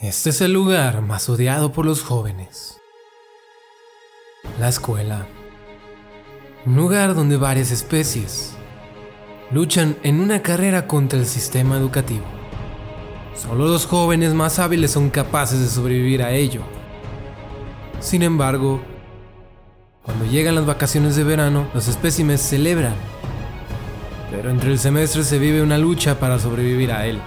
Este es el lugar más odiado por los jóvenes. La escuela. Un lugar donde varias especies luchan en una carrera contra el sistema educativo. Solo los jóvenes más hábiles son capaces de sobrevivir a ello. Sin embargo, cuando llegan las vacaciones de verano, los espécimes celebran. Pero entre el semestre se vive una lucha para sobrevivir a él.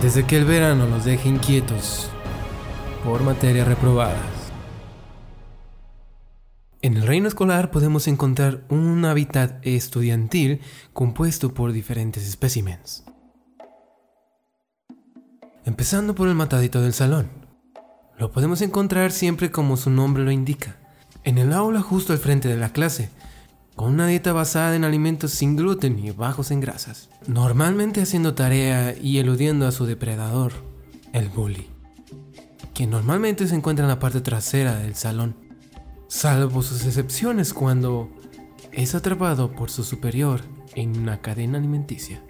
Antes de que el verano los deje inquietos por materias reprobadas. En el reino escolar podemos encontrar un hábitat estudiantil compuesto por diferentes especímenes. Empezando por el matadito del salón. Lo podemos encontrar siempre como su nombre lo indica, en el aula justo al frente de la clase, con una dieta basada en alimentos sin gluten y bajos en grasas, normalmente haciendo tarea y eludiendo a su depredador, el bully, que normalmente se encuentra en la parte trasera del salón, salvo sus excepciones cuando es atrapado por su superior en una cadena alimenticia.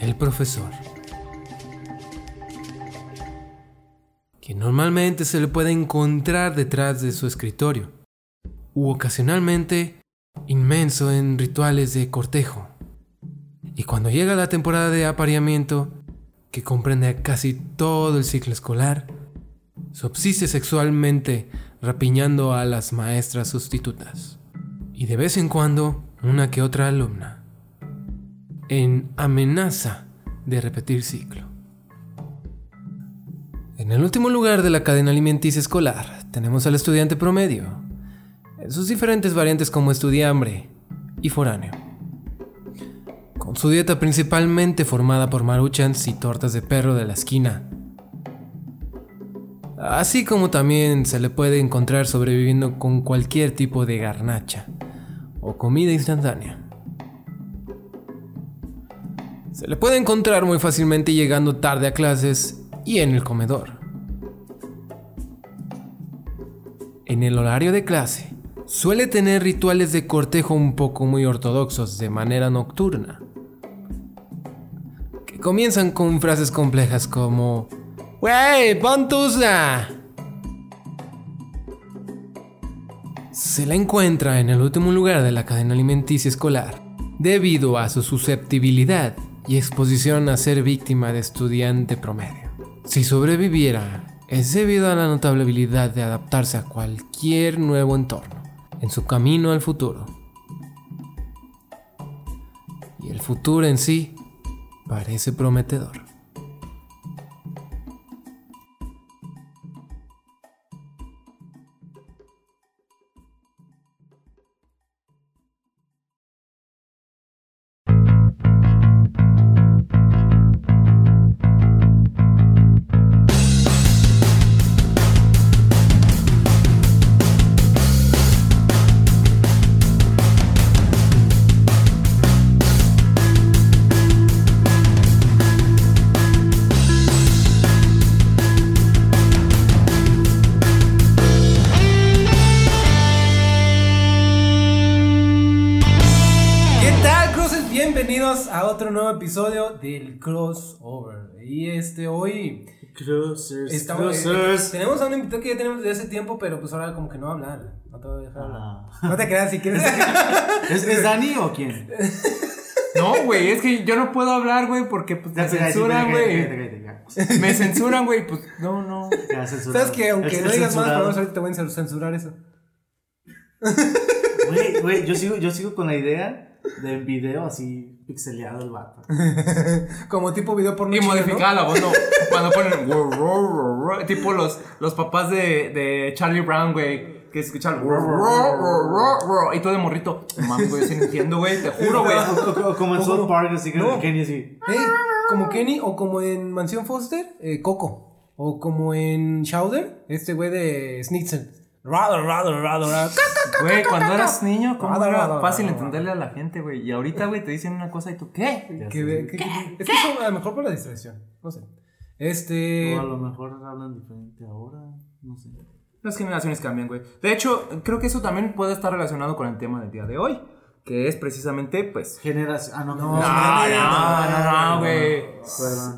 El profesor. Que normalmente se le puede encontrar detrás de su escritorio u ocasionalmente inmenso en rituales de cortejo. Y cuando llega la temporada de apareamiento, que comprende casi todo el ciclo escolar, subsiste sexualmente rapiñando a las maestras sustitutas y de vez en cuando una que otra alumna, en amenaza de repetir ciclo. En el último lugar de la cadena alimenticia escolar tenemos al estudiante promedio, sus diferentes variantes como estudiambre y foráneo. Con su dieta principalmente formada por maruchans y tortas de perro de la esquina. Así como también se le puede encontrar sobreviviendo con cualquier tipo de garnacha o comida instantánea. Se le puede encontrar muy fácilmente llegando tarde a clases y en el comedor. En el horario de clase, suele tener rituales de cortejo un poco muy ortodoxos de manera nocturna, que comienzan con frases complejas como ¡Wey, pontusa! Se la encuentra en el último lugar de la cadena alimenticia escolar, debido a su susceptibilidad y exposición a ser víctima de estudiante promedio. Si sobreviviera, es debido a la notable habilidad de adaptarse a cualquier nuevo entorno en su camino al futuro. Y el futuro en sí parece prometedor. Del crossover. Y este hoy. Crossers, estamos, eh, tenemos a un invitado que ya tenemos desde hace tiempo, pero pues ahora como que no va a hablar. No te voy a dejar hablar. Ah. No te creas si quieres. ¿Es, Dani o quién? No, güey, es que yo no puedo hablar, güey, porque pues me censuran, güey. Me censuran, güey, pues no, no. ¿Sabes que aunque no digas más palabras, ahorita te voy a censurar eso? Güey, güey, yo sigo, yo sigo con la idea del video así pixeleado el vato. Como tipo video por Y modificada la voz, no. Cuando ponen. tipo los, los papás de, de Charlie Brown, güey. Que escuchan. Y todo de morrito. Mami, güey, sí entiendo, güey. Te juro, güey. Como en South Park, así que Kenny así. como Kenny o como en Mansión Foster, eh, Coco. O como en Chowder, este güey de Snitzel. Rather, rather, rather, Güey, cuando eras niño, ¿cómo era fácil entenderle a la gente, güey? Y ahorita, güey, te dicen una cosa y tú, ¿qué? ¿Qué? ¿Qué? Es que eso, a lo mejor por la distracción. No sé. Este. O a lo mejor hablan diferente ahora. No sé. Las generaciones cambian, güey. De hecho, creo que eso también puede estar relacionado con el tema del día de hoy. Que es precisamente, pues... Generación. Ah, no, No, No, no, no, no, güey.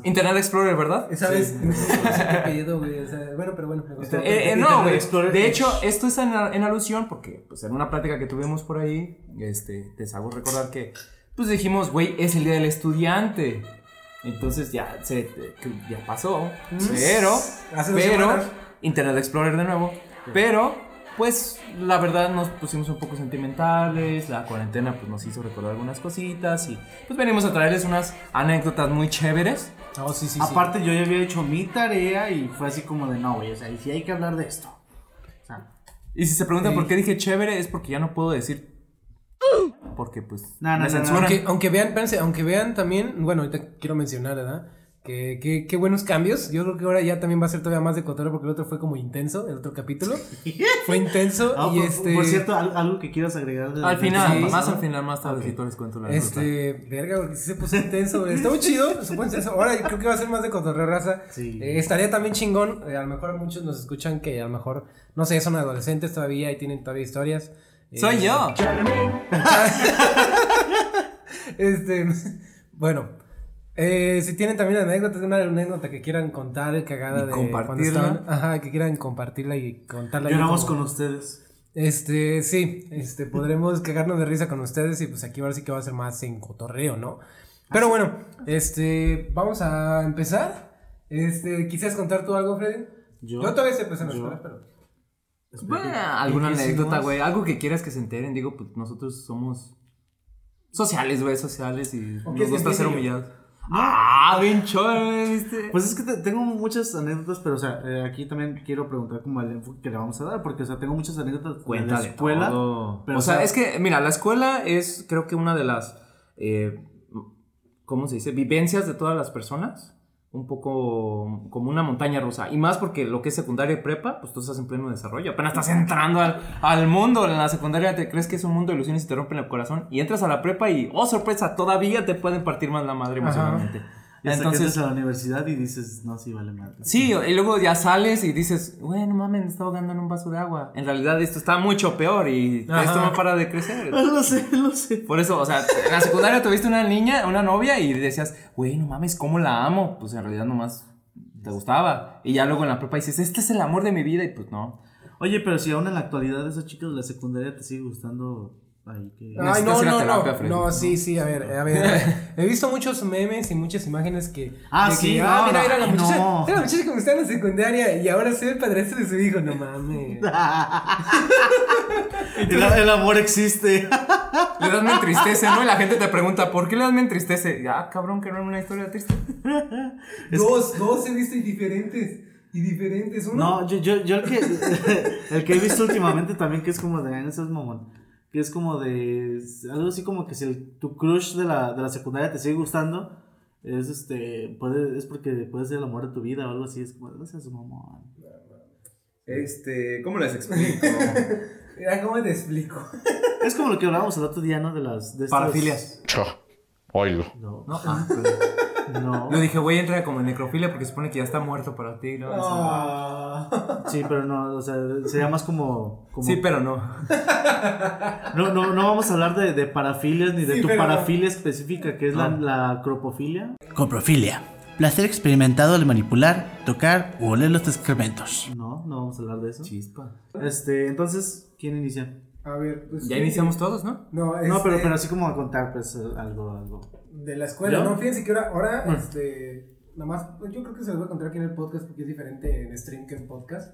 Internet Explorer, ¿verdad? Esa vez, no sé qué apellido, güey. o sea, bueno, pero bueno. Eh, eh, no, güey. De hecho, esto es en, en alusión porque, pues, en una plática que tuvimos por ahí, este, les hago recordar que, pues, dijimos, güey, es el día del estudiante. Entonces ya se, ya pasó. Pero, dos pero, semanas. Internet Explorer de nuevo. Pero, pues, la verdad nos pusimos un poco sentimentales. La cuarentena, pues, nos hizo recordar algunas cositas. Y, pues, venimos a traerles unas anécdotas muy chéveres. No, sí, sí, sí. Aparte, yo ya había hecho mi tarea y fue así como de no, güey. O sea, y si hay que hablar de esto. O sea, Y si se preguntan por qué dije chévere, es porque ya no puedo decir. Porque pues. No, no, me no, no. censuran. Aunque, aunque vean, espérense, aunque vean también, bueno, ahorita quiero mencionar, ¿verdad? Que, que, qué buenos cambios. Yo creo que ahora ya también va a ser todavía más de cotorreo porque el otro fue como intenso, el otro capítulo. fue intenso ah, y por, este. por cierto, al- algo que quieras agregar. de- Al final, Sí. más al final, más tardecito les cuento la. Este, verga, porque sí se puso intenso. Está muy chido, se intenso. Ahora yo creo que va a ser más de cotorreo raza. Sí. Eh, estaría también chingón. eh, a lo mejor muchos nos escuchan que a lo mejor, no sé, son adolescentes todavía y tienen todavía historias. Eh, Soy yo. Este, bueno, eh, si tienen también anécdotas, una anécdota que quieran contar, cagada de compartirla. cuando estaban- ajá, que quieran compartirla y contarla. Lloramos con ustedes. Este, sí, este, podremos cagarnos de risa con ustedes y pues aquí ahora sí que va a ser más en cotorreo, ¿no? Pero bueno, este, vamos a empezar. Este, ¿quisieras contar tú algo, Freddy? Yo. Yo todavía estoy empezando a Yo. escuela, pero... Bueno, alguna ¿Y qué anécdota, güey. Algo que quieras que se enteren. Digo, pues nosotros somos sociales, güey, sociales y ¿O nos gusta ser humillados. Ah, bien chore, ¿viste? Pues es que te- tengo muchas anécdotas, pero o sea, eh, aquí también quiero preguntar como el enfoque que le vamos a dar, porque o sea, tengo muchas anécdotas de Cuenta la de escuela. todo. pero, o sea, o sea- es que, mira, la escuela es, creo que una de las, eh, ¿cómo se dice? Vivencias de todas las personas. Un poco como una montaña rusa. Y más porque lo que es secundaria y prepa, pues tú estás en pleno desarrollo. Apenas estás entrando al, al mundo. En la secundaria te crees que es un mundo de ilusiones y te rompen el corazón. Y entras a la prepa y, oh sorpresa, todavía te pueden partir más la madre emocionalmente. Entonces, a la universidad y dices, no, sí, vale madre. Sí, y luego ya sales y dices, bueno, mames, me está ahogando en un vaso de agua. En realidad esto está mucho peor y Ajá. esto no para de crecer. lo sé, lo sé. Por eso, o sea, en la secundaria tuviste una niña, una novia y decías, güey, no mames, ¿cómo la amo? Pues en realidad nomás te gustaba. Y ya luego en la prepa dices, este es el amor de mi vida y pues no. Oye, pero si aún en la actualidad esos chicos de la secundaria te sigue gustando, ahí que... Ay, no, no, terapia, no. No, sí, sí, a ver, a ver. a ver. He visto muchos memes y muchas imágenes que. Ah, de sí, que, no, ah, mira, no, era la ay, muchacha. no. Era la muchacha que me estaba en la secundaria y ahora soy el padrastro de su hijo, no mames. el, el amor existe. Le das me entristece, ¿no? Y la gente te pregunta, ¿por qué le das me entristece? Ya, cabrón, que no era una historia triste. dos, dos he visto y diferentes. Y diferentes. Uno. No, yo, yo, yo el que el que he visto últimamente también que es como de eso es mamón. Que es como de algo así como que si el- tu crush de la, de la secundaria te sigue gustando, es este puede, es porque puede ser el amor de tu vida o algo así, es como no seas mamón. Este, ¿cómo les explico? Mira, ¿cómo te explico? Es como lo que hablábamos el otro día, ¿no? De las de estas- Parafilias. Oílo. No. No, ah. No. Yo dije, güey, entra como en necrofilia porque se supone que ya está muerto para ti, ¿no? Ah. Sí, pero no, o sea, sería más como, como Sí, pero no. no, no, no vamos a hablar de, de parafilias ni de Sí, tu pero- parafilia específica, que es la, No. la cropofilia. Coprofilia. Placer experimentado al manipular, tocar u oler los excrementos. No, no vamos a hablar de eso. Chispa. Este, entonces, ¿quién inicia? A ver, pues. Ya iniciamos todos, ¿no? No, No, pero, este, pero así como a contar, pues, algo, algo. De la escuela, ¿Yo? no, fíjense que ahora, ahora este, nada más, pues, yo creo que se los voy a contar aquí en el podcast porque es diferente en stream que en podcast.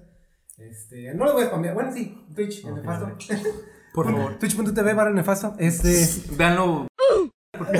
Este, no lo voy a spamear, bueno, sí, Twitch, en Ok, nefasto. Por favor. Twitch.tv barra nefasto, este, Véanlo.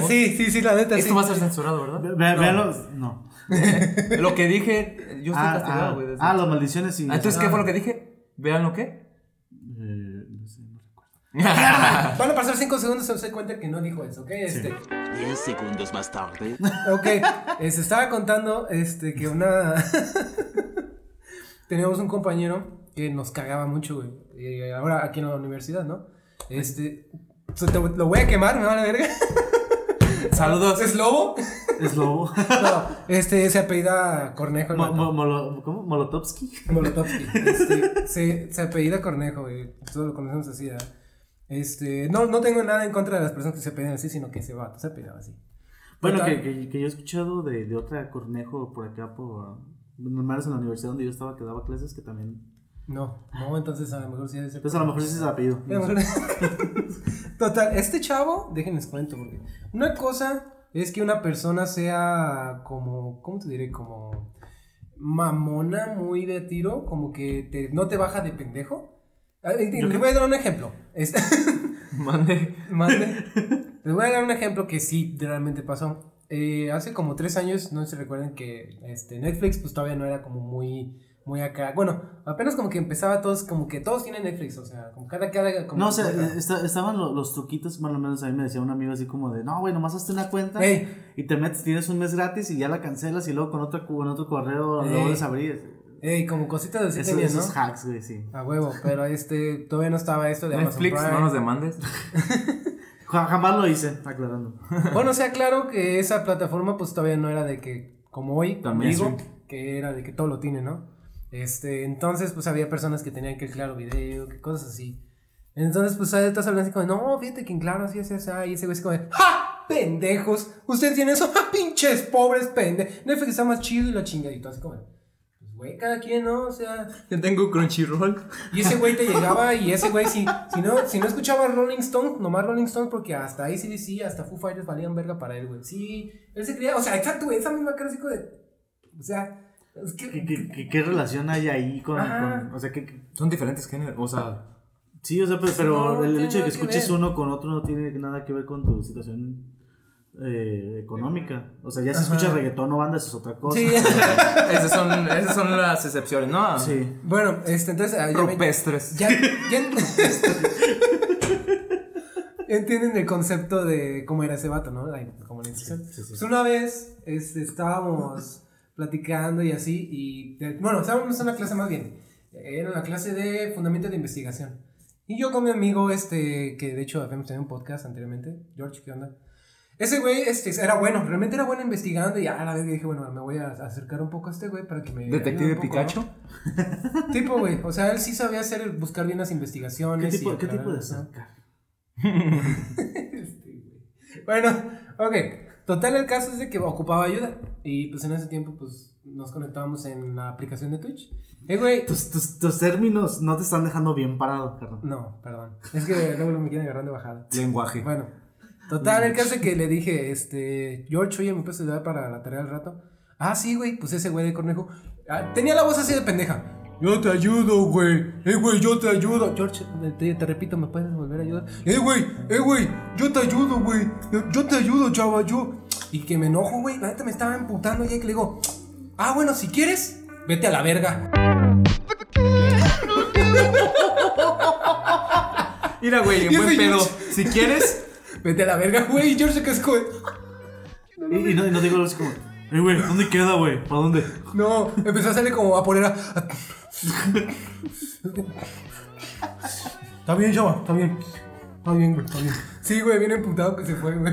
sí, sí, sí, la neta, Esto sí. va a ser censurado, Ve, ¿verdad? ve- No. véanlo. No. Lo que dije, yo estoy Ah, castigado, ah, güey. desde- ah, las maldiciones y. Ah, Entonces, ¿qué fue lo que dije? ¿Vean lo que? Eh, no sé, no recuerdo. Van a pasar 5 segundos y se cuenta que no dijo eso, ¿ok? Este, 10 segundos más tarde. ok, eh, se estaba contando, este, que una... Teníamos un compañero que nos cagaba mucho, güey. Y ahora aquí en la universidad, ¿no? Este, lo voy a quemar, me va a la verga. Saludos. ¿Es lobo? Es lobo. No, este se apellida Cornejo. Mo- vato. mo- molo- ¿Cómo? Molotovsky. Molotovsky. Este, se, se apellida Cornejo, güey. Todos lo conocemos así, ¿verdad? Este, no, no tengo nada en contra de las personas que se peinan así, sino que ese vato se peinaba así. Bueno, que, que, que yo he escuchado de, de otra cornejo por acá, por. Normales en la universidad donde yo estaba, que daba clases, que también. No, no, entonces a lo mejor sí ser. Entonces a lo mejor ese es el apellido. Total, este chavo, déjenles cuento, porque una cosa es que una persona sea como, ¿cómo te diré? Como mamona, muy de tiro, como que te- no te baja de pendejo. Les voy a dar un ejemplo. Este- Mande. Mande. Les voy a dar un ejemplo que sí realmente pasó. Eh, hace como tres años, no si recuerden que este, Netflix pues todavía no era como muy, muy acá. Bueno, apenas como que empezaba todos, como que todos tienen Netflix, o sea, como cada, cada, como No, o sea, estaban lo- los truquitos, más o menos a mí me decía un amigo así como de, no, güey, nomás hazte una cuenta Ey. y te metes, tienes un mes gratis y ya la cancelas y luego con otro, con otro correo lo vuelves a abrir. Ey, como cositas así Eso, tenías, ¿no? esos hacks, güey, sí. A huevo, pero este, todavía no estaba esto de Amazon Netflix, Prime. no nos demandes. Ja- Jamás lo hice, aclarando. Bueno, sea claro que esa plataforma pues todavía no era de que, como hoy, Tan digo, que era de que todo lo tiene, ¿no? Este, entonces pues había personas que tenían que el claro video, que cosas así. Entonces pues ahí estás hablando así como, no, fíjate que en claro así, así, así, y ese güey es como, de, ¡ja! Pendejos, ustedes tienen eso, ¡ja! Pinches pobres pendejos. Netflix está más chido y la chingadita, así como, güey, cada quien, ¿no? O sea, Yo tengo Crunchyroll. y ese güey te llegaba y ese güey, si, si, no, si no escuchaba Rolling Stone, nomás Rolling Stone, porque hasta ACDC, hasta Foo Fighters valían verga para él, güey. Sí, él se creía, o sea, exacto, güey, esa misma cara así como de. O sea, es que. ¿Qué, qué, qué- qué relación hay ahí con, o sea, que, Son diferentes géneros. O sea, sí, o sea, pues, pero no el, hecho de que escuches ver. uno con otro no tiene nada que ver con tu situación eh, económica. O sea, ya si Ajá. escuchas reggaetón o banda, eso es otra cosa. Sí, esas son, esas son las excepciones, ¿no? Sí. bueno, este, entonces. ah, ya ya entienden el concepto de cómo era ese vato, ¿no? La comunicación. Pues una vez este, estábamos platicando y así, y de- bueno, estábamos en una clase más bien. Era una clase de fundamento de investigación. Y yo con mi amigo, este, que de hecho habíamos tenido un podcast anteriormente, George, ¿qué onda? Ese güey este, era bueno, realmente era bueno investigando y a la vez dije, bueno, me voy a acercar un poco a este güey para que me... ayude Detective un poco, ¿no? Pikachu. Tipo, güey. O sea, él sí sabía hacer, buscar bien las ¿Qué investigaciones. tipo, y ¿qué tipo de sacar? Este, güey. Bueno, ok. Total, el caso es de que ocupaba ayuda. Y pues en ese tiempo, pues nos conectábamos en la aplicación de Twitch. Eh, güey. Tus, tus, tus términos no te están dejando bien parado, carnal. No, perdón. Es que luego me quieren agarrar de bajada. Lenguaje. Bueno, total, el caso es que le dije, este, George, oye, ¿me puedes ayudar para la tarea al rato? Ah, sí, güey, pues ese güey de Cornejo. ah, tenía la voz así de pendeja. Yo te ayudo, güey. Eh, güey, yo te ayudo. George, te, te repito, ¿me puedes volver a ayudar? Eh, güey, eh, güey, yo te ayudo, güey. Yo, yo te ayudo, chava, yo. Y que me enojo, güey. La neta me estaba emputando ya que le digo, ah, bueno, si quieres, vete a la verga. Mira, güey, en Y buen pedo. Si quieres, Vete a la verga, güey. Y George se cascó. Y, y no, y no digo así como, eh, güey, ¿dónde queda, güey? ¿Para dónde? No, empezó a salir como a poner a. Está bien, chava, está bien. Está bien, güey, está bien. Sí, güey, bien emputado que se fue, güey.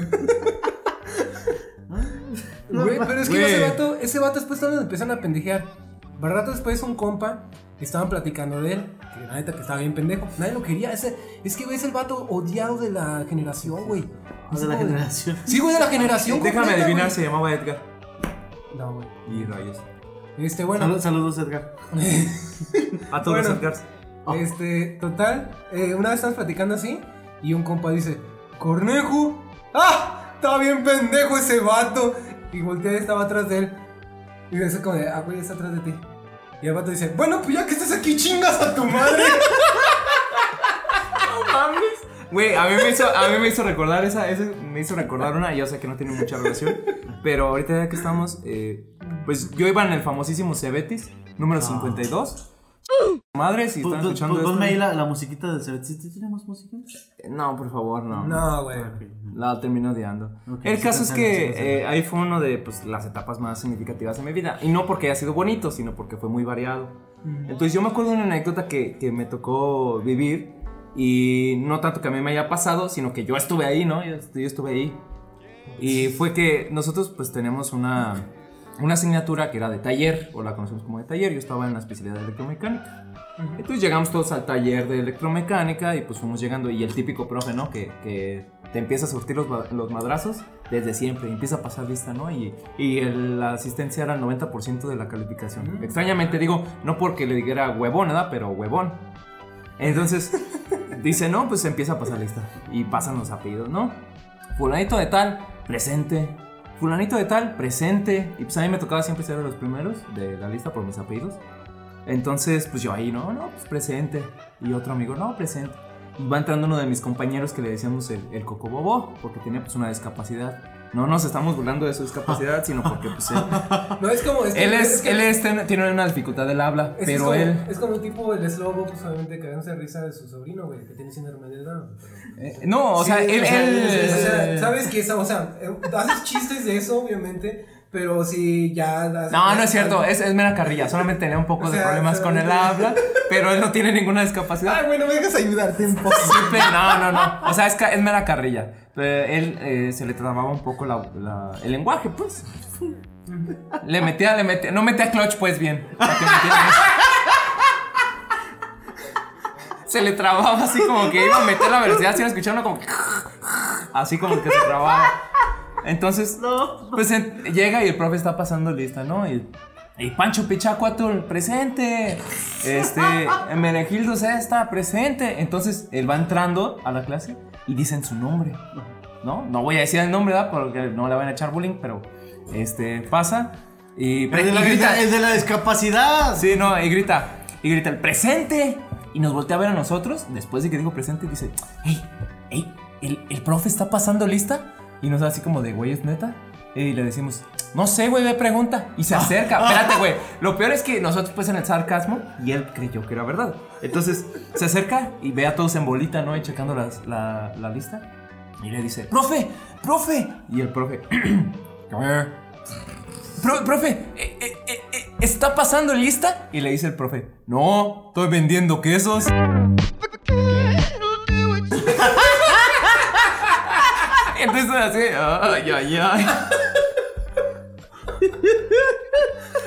Güey, pero es que Güey. ese vato, ese vato después todos empezaron a pendejear. Para rato después un compa estaban platicando de él, que la neta que estaba bien pendejo. Nadie lo quería. Ese, es que güey es el vato odiado de la generación, güey. O sea, la Así como de- generación. Sí, güey, de la generación. déjame completa, adivinar, güey. se llamaba Edgar. No, güey. Y rayos. Este, bueno. Salud- saludos, Edgar. A todos Bueno. los Edgars. Este, total, eh, una vez estamos platicando así y un compa dice, Cornejo, ¡ah! Está bien pendejo ese vato. Y voltea y estaba atrás de él. Y me dice como de, ah, güey, está atrás de ti. Y el vato dice, bueno, pues ya que estás aquí, chingas a tu madre. Güey, a mí me hizo, a mí me hizo recordar esa, me hizo recordar una, yo sé que no tiene mucha relación, pero ahorita ya que estamos, eh, pues yo iba en el famosísimo Cebetis, número 52. Madre, si están escuchando pon- Ponme ahí esto. la, la musiquita del Cebet. ¿Sí, tenemos música? No, por favor, no. No, güey. La terminé odiando. El caso es que eh, ahí fue uno de pues, las etapas más significativas de mi vida. Y no porque haya sido bonito, sino porque fue muy variado. Entonces yo me acuerdo de una anécdota que, que me tocó vivir. Y no tanto que a mí me haya pasado, sino que yo estuve ahí, ¿no? Yo, yo estuve ahí. Y fue que nosotros pues tenemos una, una asignatura que era de taller, o la conocemos como de taller, yo estaba en la especialidad de electromecánica. Entonces llegamos todos al taller de electromecánica y pues fuimos llegando y el típico profe, ¿no? Que, que te empieza a surtir los, los madrazos desde siempre, y empieza a pasar lista, ¿no? Y, y el- la asistencia era el 90% de la calificación. Extrañamente digo, no porque le dijera huevón, nada, pero huevón. Entonces dice, no, pues empieza a pasar lista y pasan los apellidos, ¿no? Fulanito de tal, presente. Fulanito de tal, presente. Y pues a mí me tocaba siempre ser de los primeros de la lista por mis apellidos. Entonces, pues yo ahí, no, no, pues presente. Y otro amigo, no, presente. Va entrando uno de mis compañeros que le decíamos el, el cocobobo, porque tenía pues una discapacidad. No nos estamos burlando de su discapacidad, sino porque pues él, No, es como. Es que- él, es, que- él es- tiene una dificultad del habla, es pero como, él... Es como tipo el eslobo, pues obviamente cagándose de risa de su sobrino, güey, que tiene síndrome de Down. pero- eh, no, o sea, Sí, él... o sea, él- o sea, sabes que o sea, eh, haces chistes de eso, obviamente, pero si ya. No, no es cierto, es, es mera carrilla. Solamente tenía un poco O de problemas con el habla, pero él no tiene ninguna discapacidad. Ay, güey, no me dejas ayudarte un poco. Simple, no, no, no. O sea, es, es mera carrilla. Pero él eh, se le trababa un poco la, la- el lenguaje, pues. Le metía, le metía. No metía clutch, pues bien. Se le trababa así como que iba a meter la velocidad sin escucharlo como que- Así como que se trababa. Entonces, pues en- llega y el profe está pasando lista, ¿no? Y, y Pancho Pichacuatul, presente. Este, Menegildo está presente. Entonces, él va entrando a la clase y dicen su nombre, ¿no? No voy a decir el nombre, ¿verdad? Porque no le van a echar bullying, pero este, pasa y, El de, la, y grita. el de la discapacidad. Sí, no, y grita, y grita el presente. Y nos voltea a ver a nosotros, después de que dijo presente, y dice, hey, hey, ¿el, el profe está pasando lista? Y nos da así como de, güey, ¿es neta? Y le decimos, no sé, güey, ve pregunta. Y se acerca, espérate, güey. Lo peor es que nosotros pues en el sarcasmo, y él creyó que era verdad. Entonces, se acerca y ve a todos en bolita, ¿no? Y checando las- la, la lista. Y le dice, profe, profe. Y el profe, Pro- profe, eh, eh, eh, ¿está pasando lista? Y le dice el profe, no, estoy vendiendo quesos. Entonces así, ay, ay, ay.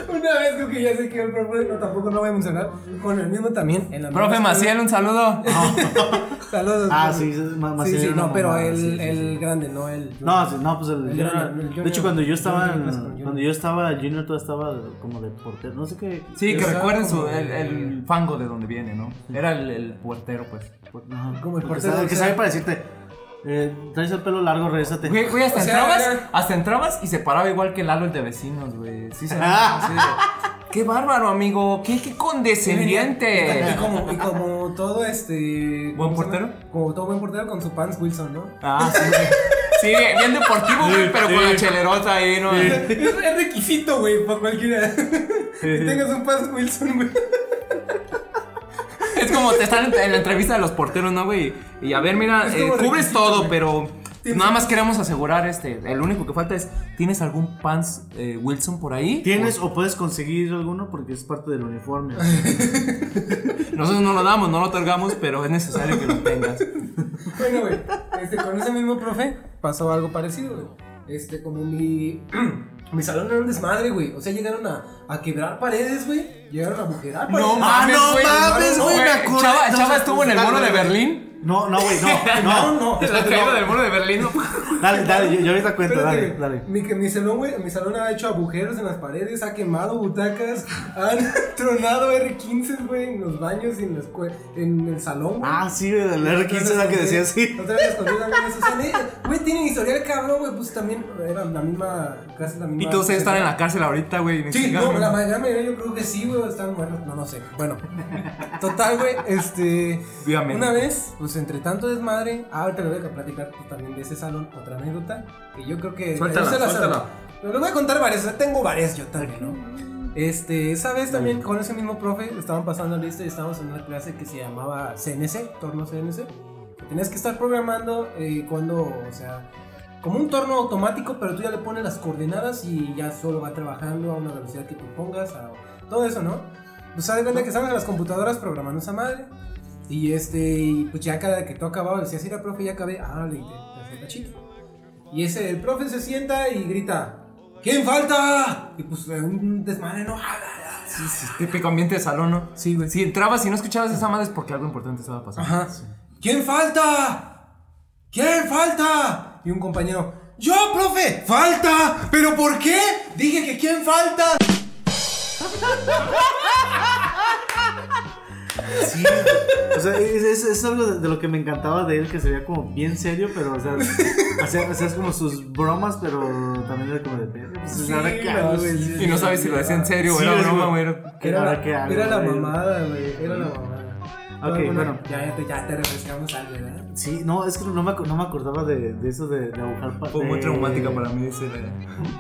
Una vez creo que ya sé que el profe, no, tampoco no voy a mencionar, con el mismo también. En la Profe escuela. Maciel, un saludo. Saludos. Ah, profe. sí, sí, ma- Sí, Maciel sí, era no, pero el, sí, sí, sí. el grande, no el. No, sí, no, pues el, El yo junior, era- el junior. de hecho cuando yo estaba Junior en- clase con junior. cuando yo estaba junior todo estaba como de portero, no sé qué. Sí, que recuerden su, el, el fango de donde viene, ¿no? Era el, el puertero, pues. Como el portero, sabe- que sabe para decirte eh, traes el pelo largo. Güey, güey, hasta O sea, entrabas, era- hasta entrabas y se paraba igual que Lalo el de vecinos, güey. Sí, se Qué bárbaro, amigo. Qué, qué condescendiente. Y como, y como todo este. ¿Buen portero? Como todo buen portero con su pants Wilson, ¿no? Ah, sí, güey. Sí, bien deportivo, güey, pero con la chelerota ahí, ¿no? Es, es requisito, güey, para cualquiera. que tengas un pants Wilson, güey. Es como te están en, la entrevista de los porteros, ¿no, güey? Y a ver, mira, eh, cubres requisito, todo, güey. pero nada más queremos asegurar este. El único que falta es: ¿tienes algún pants eh, Wilson por ahí? ¿Tienes o puedes conseguir alguno? Porque es parte del uniforme. Nosotros no lo damos, no lo otorgamos, pero es necesario que lo tengas. Bueno, güey, este, con ese mismo profe pasó algo parecido, güey. Este, como mi. Mi salón era un desmadre, güey. O sea, llegaron a, a quebrar paredes, güey. Llegaron a agujerar paredes. No mames, no güey. mames, güey, me acuerdo. Chava, Chava estuvo en el dale, muro de. Berlín. No, no, güey, no, No, no. no. La caída del muro de Berlín. ¿no? Dale, dale, yo, yo ahorita cuento, Espérate, dale, dale. Mi, mi salón, güey, mi salón ha hecho agujeros en las paredes, ha quemado butacas, han tronado R15, güey, en los baños y en, la escue- en el salón, güey. Ah, sí, güey, del R15 era que decía así. Otra vez escondí también eso. O sea, ne- Güey, tienen historial cabrón, güey. Pues también era la misma. Casi la misma. Y todos ustedes están en la cárcel ahorita, güey. ni Sí, siquiera- no, la mayoría yo creo que sí, güey. Están muertos, no, no sé. Bueno, total, güey. Este. Viva México. Una vez, pues entre tanto desmadre. ah, Ahorita le voy a platicar pues, también de ese salón. Otra anécdota. Que yo creo que. Suéltala, se la- suéltala. Pero le voy a contar varias. Tengo varias yo también, ¿no? Este, esa vez también con ese mismo profe estaban pasando lista y estábamos en una clase que se llamaba CNC, torno CNC. que Tenías que estar programando eh, cuando, o sea, como un torno automático, pero tú ya le pones las coordenadas y ya solo va trabajando a una velocidad que tú pongas, a- todo eso, ¿no? Pues sabes que estamos en las computadoras programando esa madre. Y este, y pues ya cada que tú acababas, decías, mira, profe, ya acabé. Ah, le hacía cachito. Y ese, el profe se sienta y grita, ¿Quién falta? Y pues un desmadre, ¿no? Sí, sí, típico ambiente de salón, ¿no? Sí, güey. Si entrabas y no escuchabas esa madre es porque algo importante estaba pasando. Ajá. ¿Quién falta? ¿Quién falta? Y un compañero, yo, profe, falta. ¿Pero por qué? Dije que quién falta. Sí, o sea, es, es- es algo de, de lo que me encantaba de él, que se veía como bien serio, pero, o sea, hacía, hacía como sus bromas, pero también era como de perro. Pues, Sí, ahora qué no, hago, güey, sí, sí, Y no sabes si lo decía en serio o era broma, güey. ¿Qué- Era, la mamada, güey. Era la mamada. Ok, Pero bueno. Ya, ya te, ya te refrescamos algo, ¿verdad? Sí, no, es que no me, no me acordaba de, de eso de, de agujerar pa- Fue muy traumática para mí ese,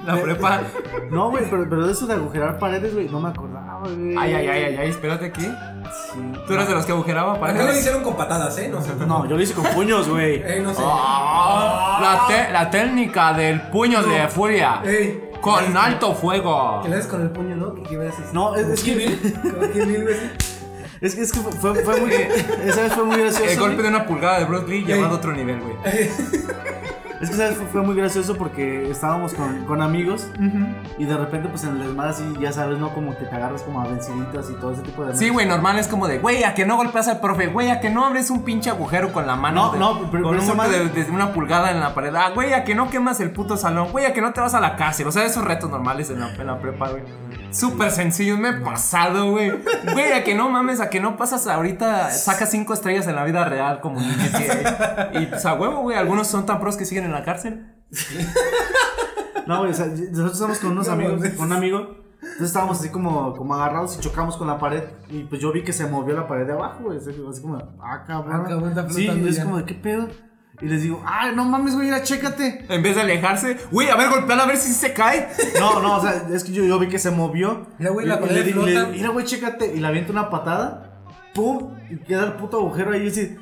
la, la prepa. No, güey, pero, pero de eso de agujerar paredes, güey, no me acordaba, güey. Ay, ay, ay, ay, ay, espérate aquí. Sí. ¿Tú eras de los que agujeraba A mí paredes? me lo hicieron con patadas, ¿eh? No sé. No, yo lo hice con puños, güey. Eh, no sé. Ah, la, te- la técnica del puño de furia. Ey. Con alto fuego. ¿Qué le haces con el puño, no? ¿Qué, qué me haces? No, es, es ¿Kill que, es que, es que fue, fue muy, esa vez fue muy gracioso. El golpe de una pulgada de Bruce Lee llevado a otro nivel, güey. Es que esa vez fue, fue muy gracioso porque estábamos con, con amigos y de repente, pues en el desmadre así, ya sabes, ¿no? Como que te agarras como a venciditas y todo ese tipo de. Sí, güey, normal es como de, güey, a que no golpeas al profe, güey, a que no abres un pinche agujero con la mano. No, de- no, pero- con pero un madre- de, de una pulgada en la pared. Ah, güey, a que no quemas el puto salón, güey, a que no te vas a la cárcel. O sea, esos retos normales en la, en la prepa, güey. Súper sencillos, me he pasado, güey. Güey, a que no mames, a que no pasas ahorita, sacas cinco estrellas en la vida real como niño. Y, y pues a huevo, güey, algunos son tan pros que siguen en la cárcel. No, güey, o sea, nosotros estábamos con unos No amigos, mames. con un amigo. Entonces estábamos así como, como agarrados y chocamos con la pared. Y pues yo vi que se movió la pared de abajo, güey. Así como, ah, cabrón. Ah, cabrón, está sí, es como, ¿de qué pedo? Y les digo, ah, no mames, güey, mira, chécate. En vez de alejarse, güey, a ver, golpeala a ver si se cae. No, no, o sea, es que yo, yo vi que se movió. Mira, güey, la le digo, Mira, güey, chécate. Y le aviento una patada. ¡Pum! Y queda el puto agujero ahí. Y así,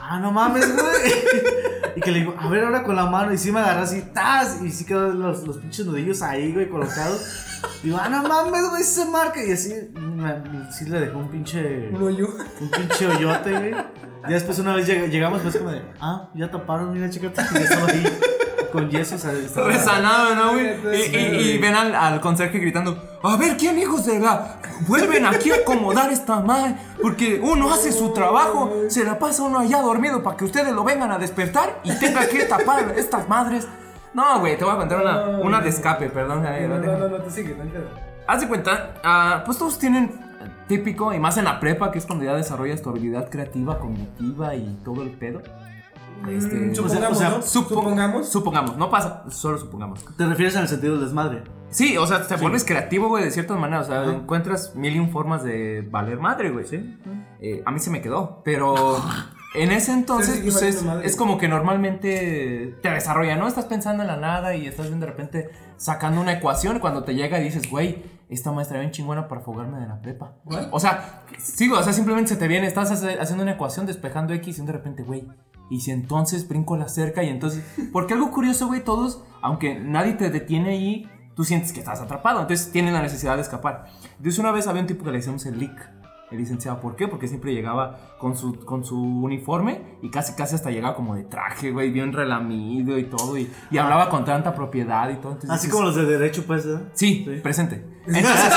ah, no mames, güey. y que le digo, a ver, ahora con la mano. Y sí me agarré así, ¡tas! Y sí quedaron los, los pinches nudillos ahí, güey, colocados. Digo, ah, no mames, güey, se marca. Y así, me- sí le dejó un pinche. Un hoyo. Un pinche hoyote, güey. Ya después una vez lleg- llegamos, pues como de, ah, ya taparon, mira, chécate. Y ya estaba ahí con yeso, o sea, estaba- Resanado, ¿no, güey? Y, y- y ven al, al conserje gritando: A ver, ¿quién hijos de la.? Vuelven aquí a acomodar esta madre. Porque uno hace su trabajo, se la pasa uno allá dormido para que ustedes lo vengan a despertar y tenga que tapar estas madres. No, güey, te voy a contar una, una de escape, perdón. No, no, no, no, te sigue, no. Haz de cuenta, ah, pues todos tienen eh, típico, y más en la prepa, que es cuando ya desarrollas tu habilidad creativa, cognitiva y todo el pedo. Este, Mm, Supongamos, o sea, ¿no? supo- Supongamos. Supongamos, no pasa, solo supongamos. Te refieres en el sentido del desmadre. Sí, o sea, te vuelves creativo, güey, de ciertas maneras. O sea, encuentras mil y un formas de valer madre, güey. ¿sí? Eh, a mí se me quedó, pero en ese entonces, pues es, como que normalmente te desarrolla, ¿no? Estás pensando en la nada y estás viendo de repente sacando una ecuación. Cuando te llega y dices, güey, esta maestra bien chingona para fugarme de la prepa. O sea, sí, güey, o sea, simplemente se te viene, estás haciendo una ecuación, despejando X y de repente, güey. Y si entonces brinco la cerca y entonces. Porque algo curioso, güey, todos, aunque nadie te detiene ahí, tú sientes que estás atrapado. Entonces tienen la necesidad de escapar. Entonces una vez había un tipo que le decíamos el leak. El licenciado, ¿por qué? Porque siempre llegaba con su, con su uniforme y casi casi hasta llegaba como de traje, güey, bien relamido y todo. Y, y hablaba con tanta propiedad y todo. Entonces Así dices, como los de derecho, pues, ¿eh? Sí, Sí. presente. Entonces,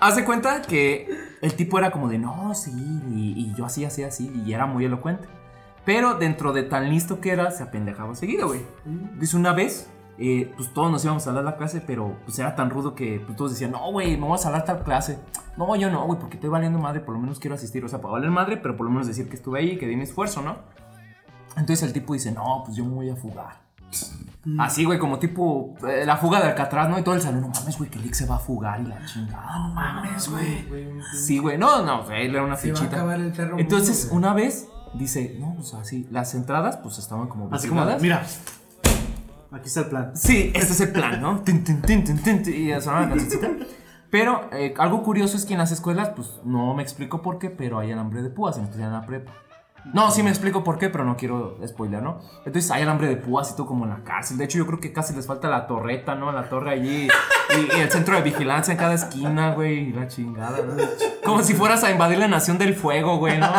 haz de cuenta que el tipo era como de, no, sí, y, y yo así, así, así, y era muy elocuente. Pero dentro de tan listo que era, se apendejaba seguido, güey. Dice una vez, eh, pues todos nos íbamos a hablar la clase, pero pues era tan rudo que pues, todos decían, no, güey, me vas a hablar tal clase. No, yo no, güey, porque estoy valiendo madre, por lo menos quiero asistir. O sea, para valer madre, pero por lo menos decir que estuve ahí que di mi esfuerzo, ¿no? Entonces el tipo dice, no, pues yo me voy a fugar. Así, güey, como tipo eh, la fuga de Alcatraz, ¿no? Y todo el salón, no mames, güey, que Lick se va a fugar y la chingada, no mames, güey. Sí, güey, no, no, él era una Se va a fichita. acabar el perro. Entonces, una vez dice, no, o sea, sí, las entradas pues estaban como Así como, vigiladas. mira, aquí está el plan. Sí, este es el plan, ¿no? Tin, tin, tin, tin, tin, tin, y sonaba la cancioncita. Pero eh, algo curioso es que en las escuelas, pues no me explico por qué, pero hay alambre de púas, en especial en la prepa. No, sí me explico por qué, pero no quiero spoiler, ¿no? Entonces hay alambre de púas y todo como en la cárcel. De hecho, yo creo que casi les falta la torreta, ¿no? La torre allí y, y el centro de vigilancia en cada esquina, güey, y la chingada, ¿no? Como si fueras a invadir la nación del fuego, güey, ¿no?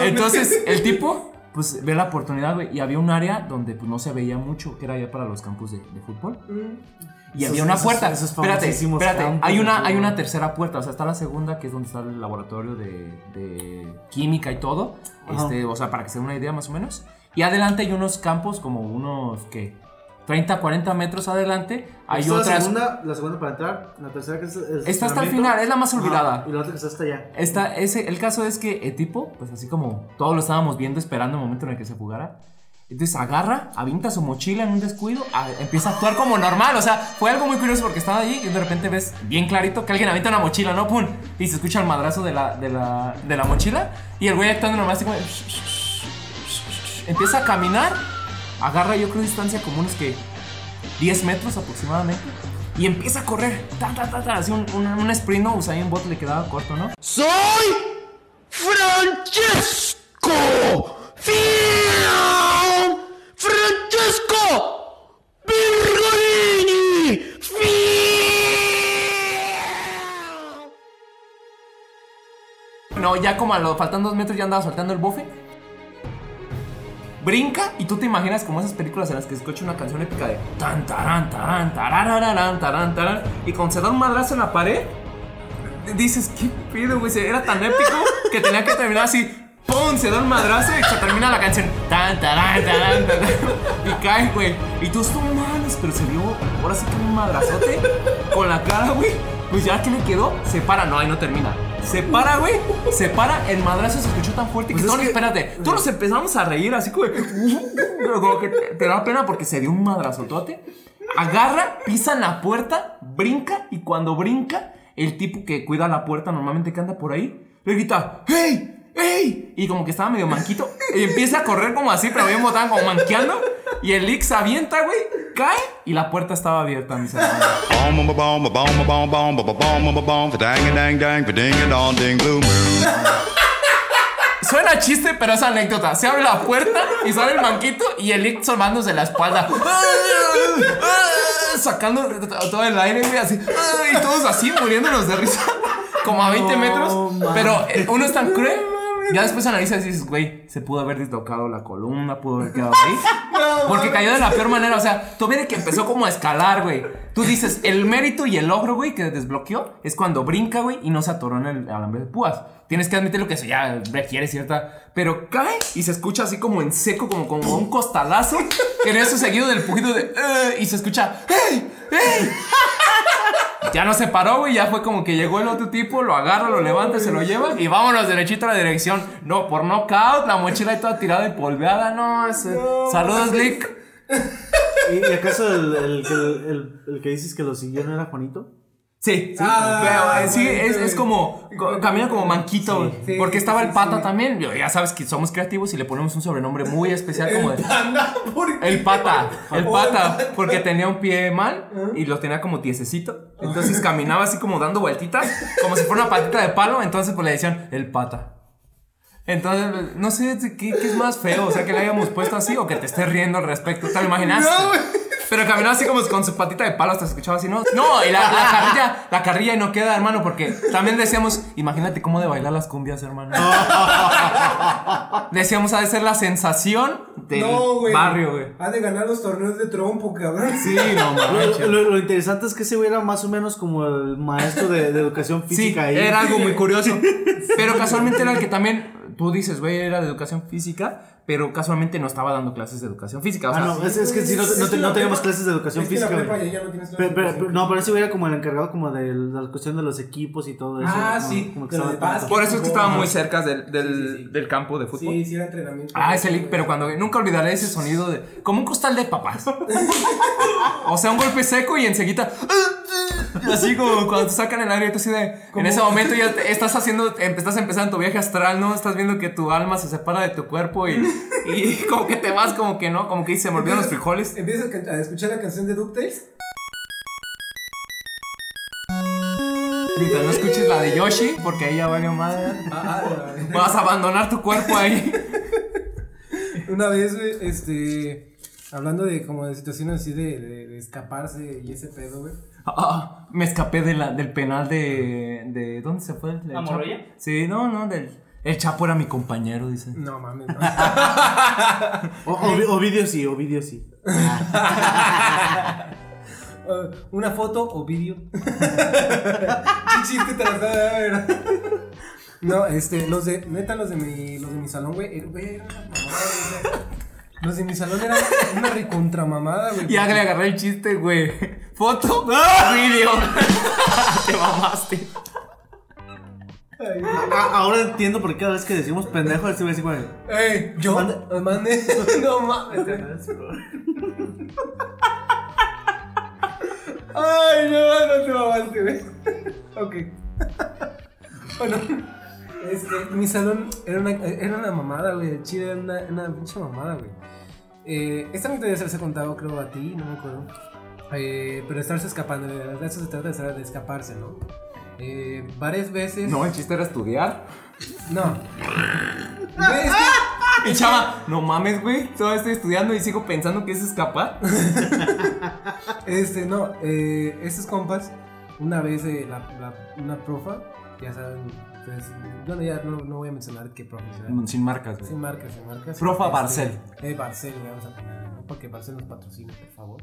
Entonces, el tipo pues ver la oportunidad, güey. Y había un área donde pues no se veía mucho, que era ya para los campus de, de fútbol. Y Esos- había una esos- puerta. esos espérate, famosísimos espérate. campos Hay una, hay una tercera puerta. O sea, está la segunda, que es donde está el laboratorio de, de química y todo. Ajá. Este, o sea, para que se den una idea más o menos. Y adelante hay unos campos como unos, ¿qué? 30, 40 metros adelante. Hay Está otras. La segunda, la segunda para entrar, la tercera que es el Esta hasta el final, es la más Ajá, olvidada. Y la otra que está hasta allá. Esta, ese, el caso es que el tipo, pues así como todos lo estábamos viendo, esperando el momento en el que se fugara. Entonces agarra, avienta su mochila en un descuido, a- empieza a actuar como normal. O sea, fue algo muy curioso porque estaba allí y de repente ves bien clarito que alguien avienta una mochila, ¿no? ¡Pum! Y se escucha el madrazo de la, de la, de la mochila. Y el güey actuando normal, así como. Empieza a caminar, agarra, yo creo, distancia como unos que 10 metros aproximadamente. Y empieza a correr, ta, ta, ta, ta, así un, un, un sprint, ¿no? Usain Bolt le quedaba corto, ¿no? Soy Francesco Fiam Francesco Bergolini Fiam No, ya como a lo faltan dos metros ya andaba soltando el bofe. Brinca y tú te imaginas como esas películas en las que se escucha una canción épica de tan taran taran tararararán, taran taran y cuando se da un madrazo en la pared dices qué pido güey era tan épico que tenía que terminar así ¡Pum! Se da un madrazo y se termina la canción tan taran taran taran, y cae güey y tú no mames pero se dio ahora sí que un madrazote con la cara güey pues ya que le quedó se para no ahí no termina se para, güey. Se para. El madrazo se escuchó tan fuerte que Pues es todos, que- espérate, todos nos empezamos a reír así como, de- pero como que te, te da pena porque se dio un madrazotote. Agarra, pisa en la puerta, brinca y cuando brinca, el tipo que cuida la puerta normalmente que anda por ahí, le grita, ¡Hey! ¡Ey! Y como que estaba medio manquito. Y empieza a correr como así, pero bien botán, como manqueando. Y el Lick se avienta, güey. Cae. Y la puerta estaba abierta, mis hermanos. Suena chiste, pero es anécdota. Se abre la puerta y sale el manquito y el Lick solvándose la espalda. Sacando todo el aire, güey, así. Y todos así, muriéndonos de risa. Como a 20 metros. Pero eh, uno es tan cruel ya después analizas y dices, güey, se pudo haber dislocado la columna, pudo haber quedado ahí. Porque cayó de la peor manera. O sea, tú ves que empezó como a escalar, güey. Tú dices, el mérito y el logro, güey, que desbloqueó es cuando brinca, güey, y no se atoró en el alambre de púas. Tienes que admitirlo que eso ya requiere cierta. Pero cae y se escucha así como en seco, como, como un costalazo. Que en eso seguido del pujido de. "Eh", y se escucha. ¡Hey! ¡Hey! Ya no se paró, güey. Ya fue como que llegó el otro tipo, lo agarra, lo levanta, se lo lleva y vámonos derechito a la dirección. No, por knockout, la mochila ahí toda tirada y polveada. No, ese- Saludos, Lick. ¿Y, y acaso el, el, el que dices que lo siguió no era Juanito? Sí, sí. Ah, pero, sí, es, como. co- Camina como manquito. Sí, porque estaba el pata también. Ya sabes que somos creativos y le ponemos un sobrenombre muy especial como de. Panda. El pata, el pata, porque tenía un pie mal y lo tenía como tiesecito. Entonces caminaba así como dando vueltitas, como si fuera una patita de palo. Entonces pues le decían el pata. Entonces, no sé ¿qué, qué es más feo, o sea, que le hayamos puesto así o que te estés riendo al respecto. ¿Te lo imaginaste? Pero caminaba así como con su patita de palo hasta se escuchaba así, ¿no? No, y la, la carrilla, la carrilla y no queda, hermano, porque también decíamos, imagínate cómo de bailar las cumbias, hermano. Decíamos, ha de ser la sensación del No, barrio, güey. Ha de ganar los torneos de trompo, cabrón. Sí, no Lo, manches. lo- lo interesante es que ese güey era más o menos como el maestro de, de educación Sí, física ahí. era algo muy curioso. Pero casualmente era el que también, tú dices, güey, era de educación física, pero casualmente no estaba dando clases de educación física. O Ah, sea, no, es, es que si no, no, te- teníamos clases de educación es que física. la prepa güey. ya- ya no tienes Pero, pero- educación no, pero ese güey era como el encargado como de la cuestión de los equipos y todo eso. Ah, sí, Como que estaba básquet. por eso es que estaba muy cerca del, del, Sí, sí, sí. del campo de fútbol. Sí, sí, era entrenamiento. Ah, ese lick, pero cuando nunca olvidaré ese sonido de como un costal de papas. o sea, un golpe seco y enseguida así como cuando te sacan el aire tú así de en ese momento ya te- estás haciendo estás empezando tu viaje astral, ¿no? Estás viendo que tu alma se separa de tu cuerpo y, y como que te vas como que no, como que se me olvidan los frijoles. Empiezas a escuchar la canción de DuckTales. Mientras no escuches la de Yoshi, porque ahí ya valió madre. Ah, Vas a abandonar tu cuerpo ahí. Una vez, güey, este. Hablando de como de situaciones así de, de- de escaparse y ese pedo, güey. Ah, me escapé de la, del penal de, de. ¿Dónde se fue? ¿Del ¿La Chapo? Moroya? Sí, no, no, del. El Chapo era mi compañero, dice. No mames. no. O, o, Ovidio sí, Ovidio sí. Uh, Una foto o vídeo. Qué chiste ver. No, este, los de, neta, los de mi, los de mi salón, güey, era- güey, era una mamada, Los de mi salón eran una recontramamada, güey. Ya le agarré el chiste, güey. Foto, video. Te mamaste. Ay, A- ahora entiendo por qué cada vez que decimos pendejo, este güey así, güey. Ey, yo Mande. mande. No mames. Ay, no, no te mamaste, güey. Ok. Bueno, mi salón era una, era una mamada, güey. El chile era una, una pinche mamada, güey. Eh, esta anécdota ya se he contado, creo, a ti, no me acuerdo. Eh, pero estarse escapando, de verdad, eso se trata de, de escaparse, ¿no? Eh, varias veces. No, el chiste era estudiar. No. Güey, es que- Y chava, no mames, güey. Todavía estoy estudiando y sigo pensando que es escapar. Este, no, eh, estos compas, una vez eh, la, la- una profa, ya saben, pues, bueno, ya no, no voy a mencionar qué será. Sin marcas, güey. Sin marcas, sin marcas. Profa Este, Barcel. Eh, Barcel, vamos a poner, ¿no? Porque Barcel nos patrocina, por favor.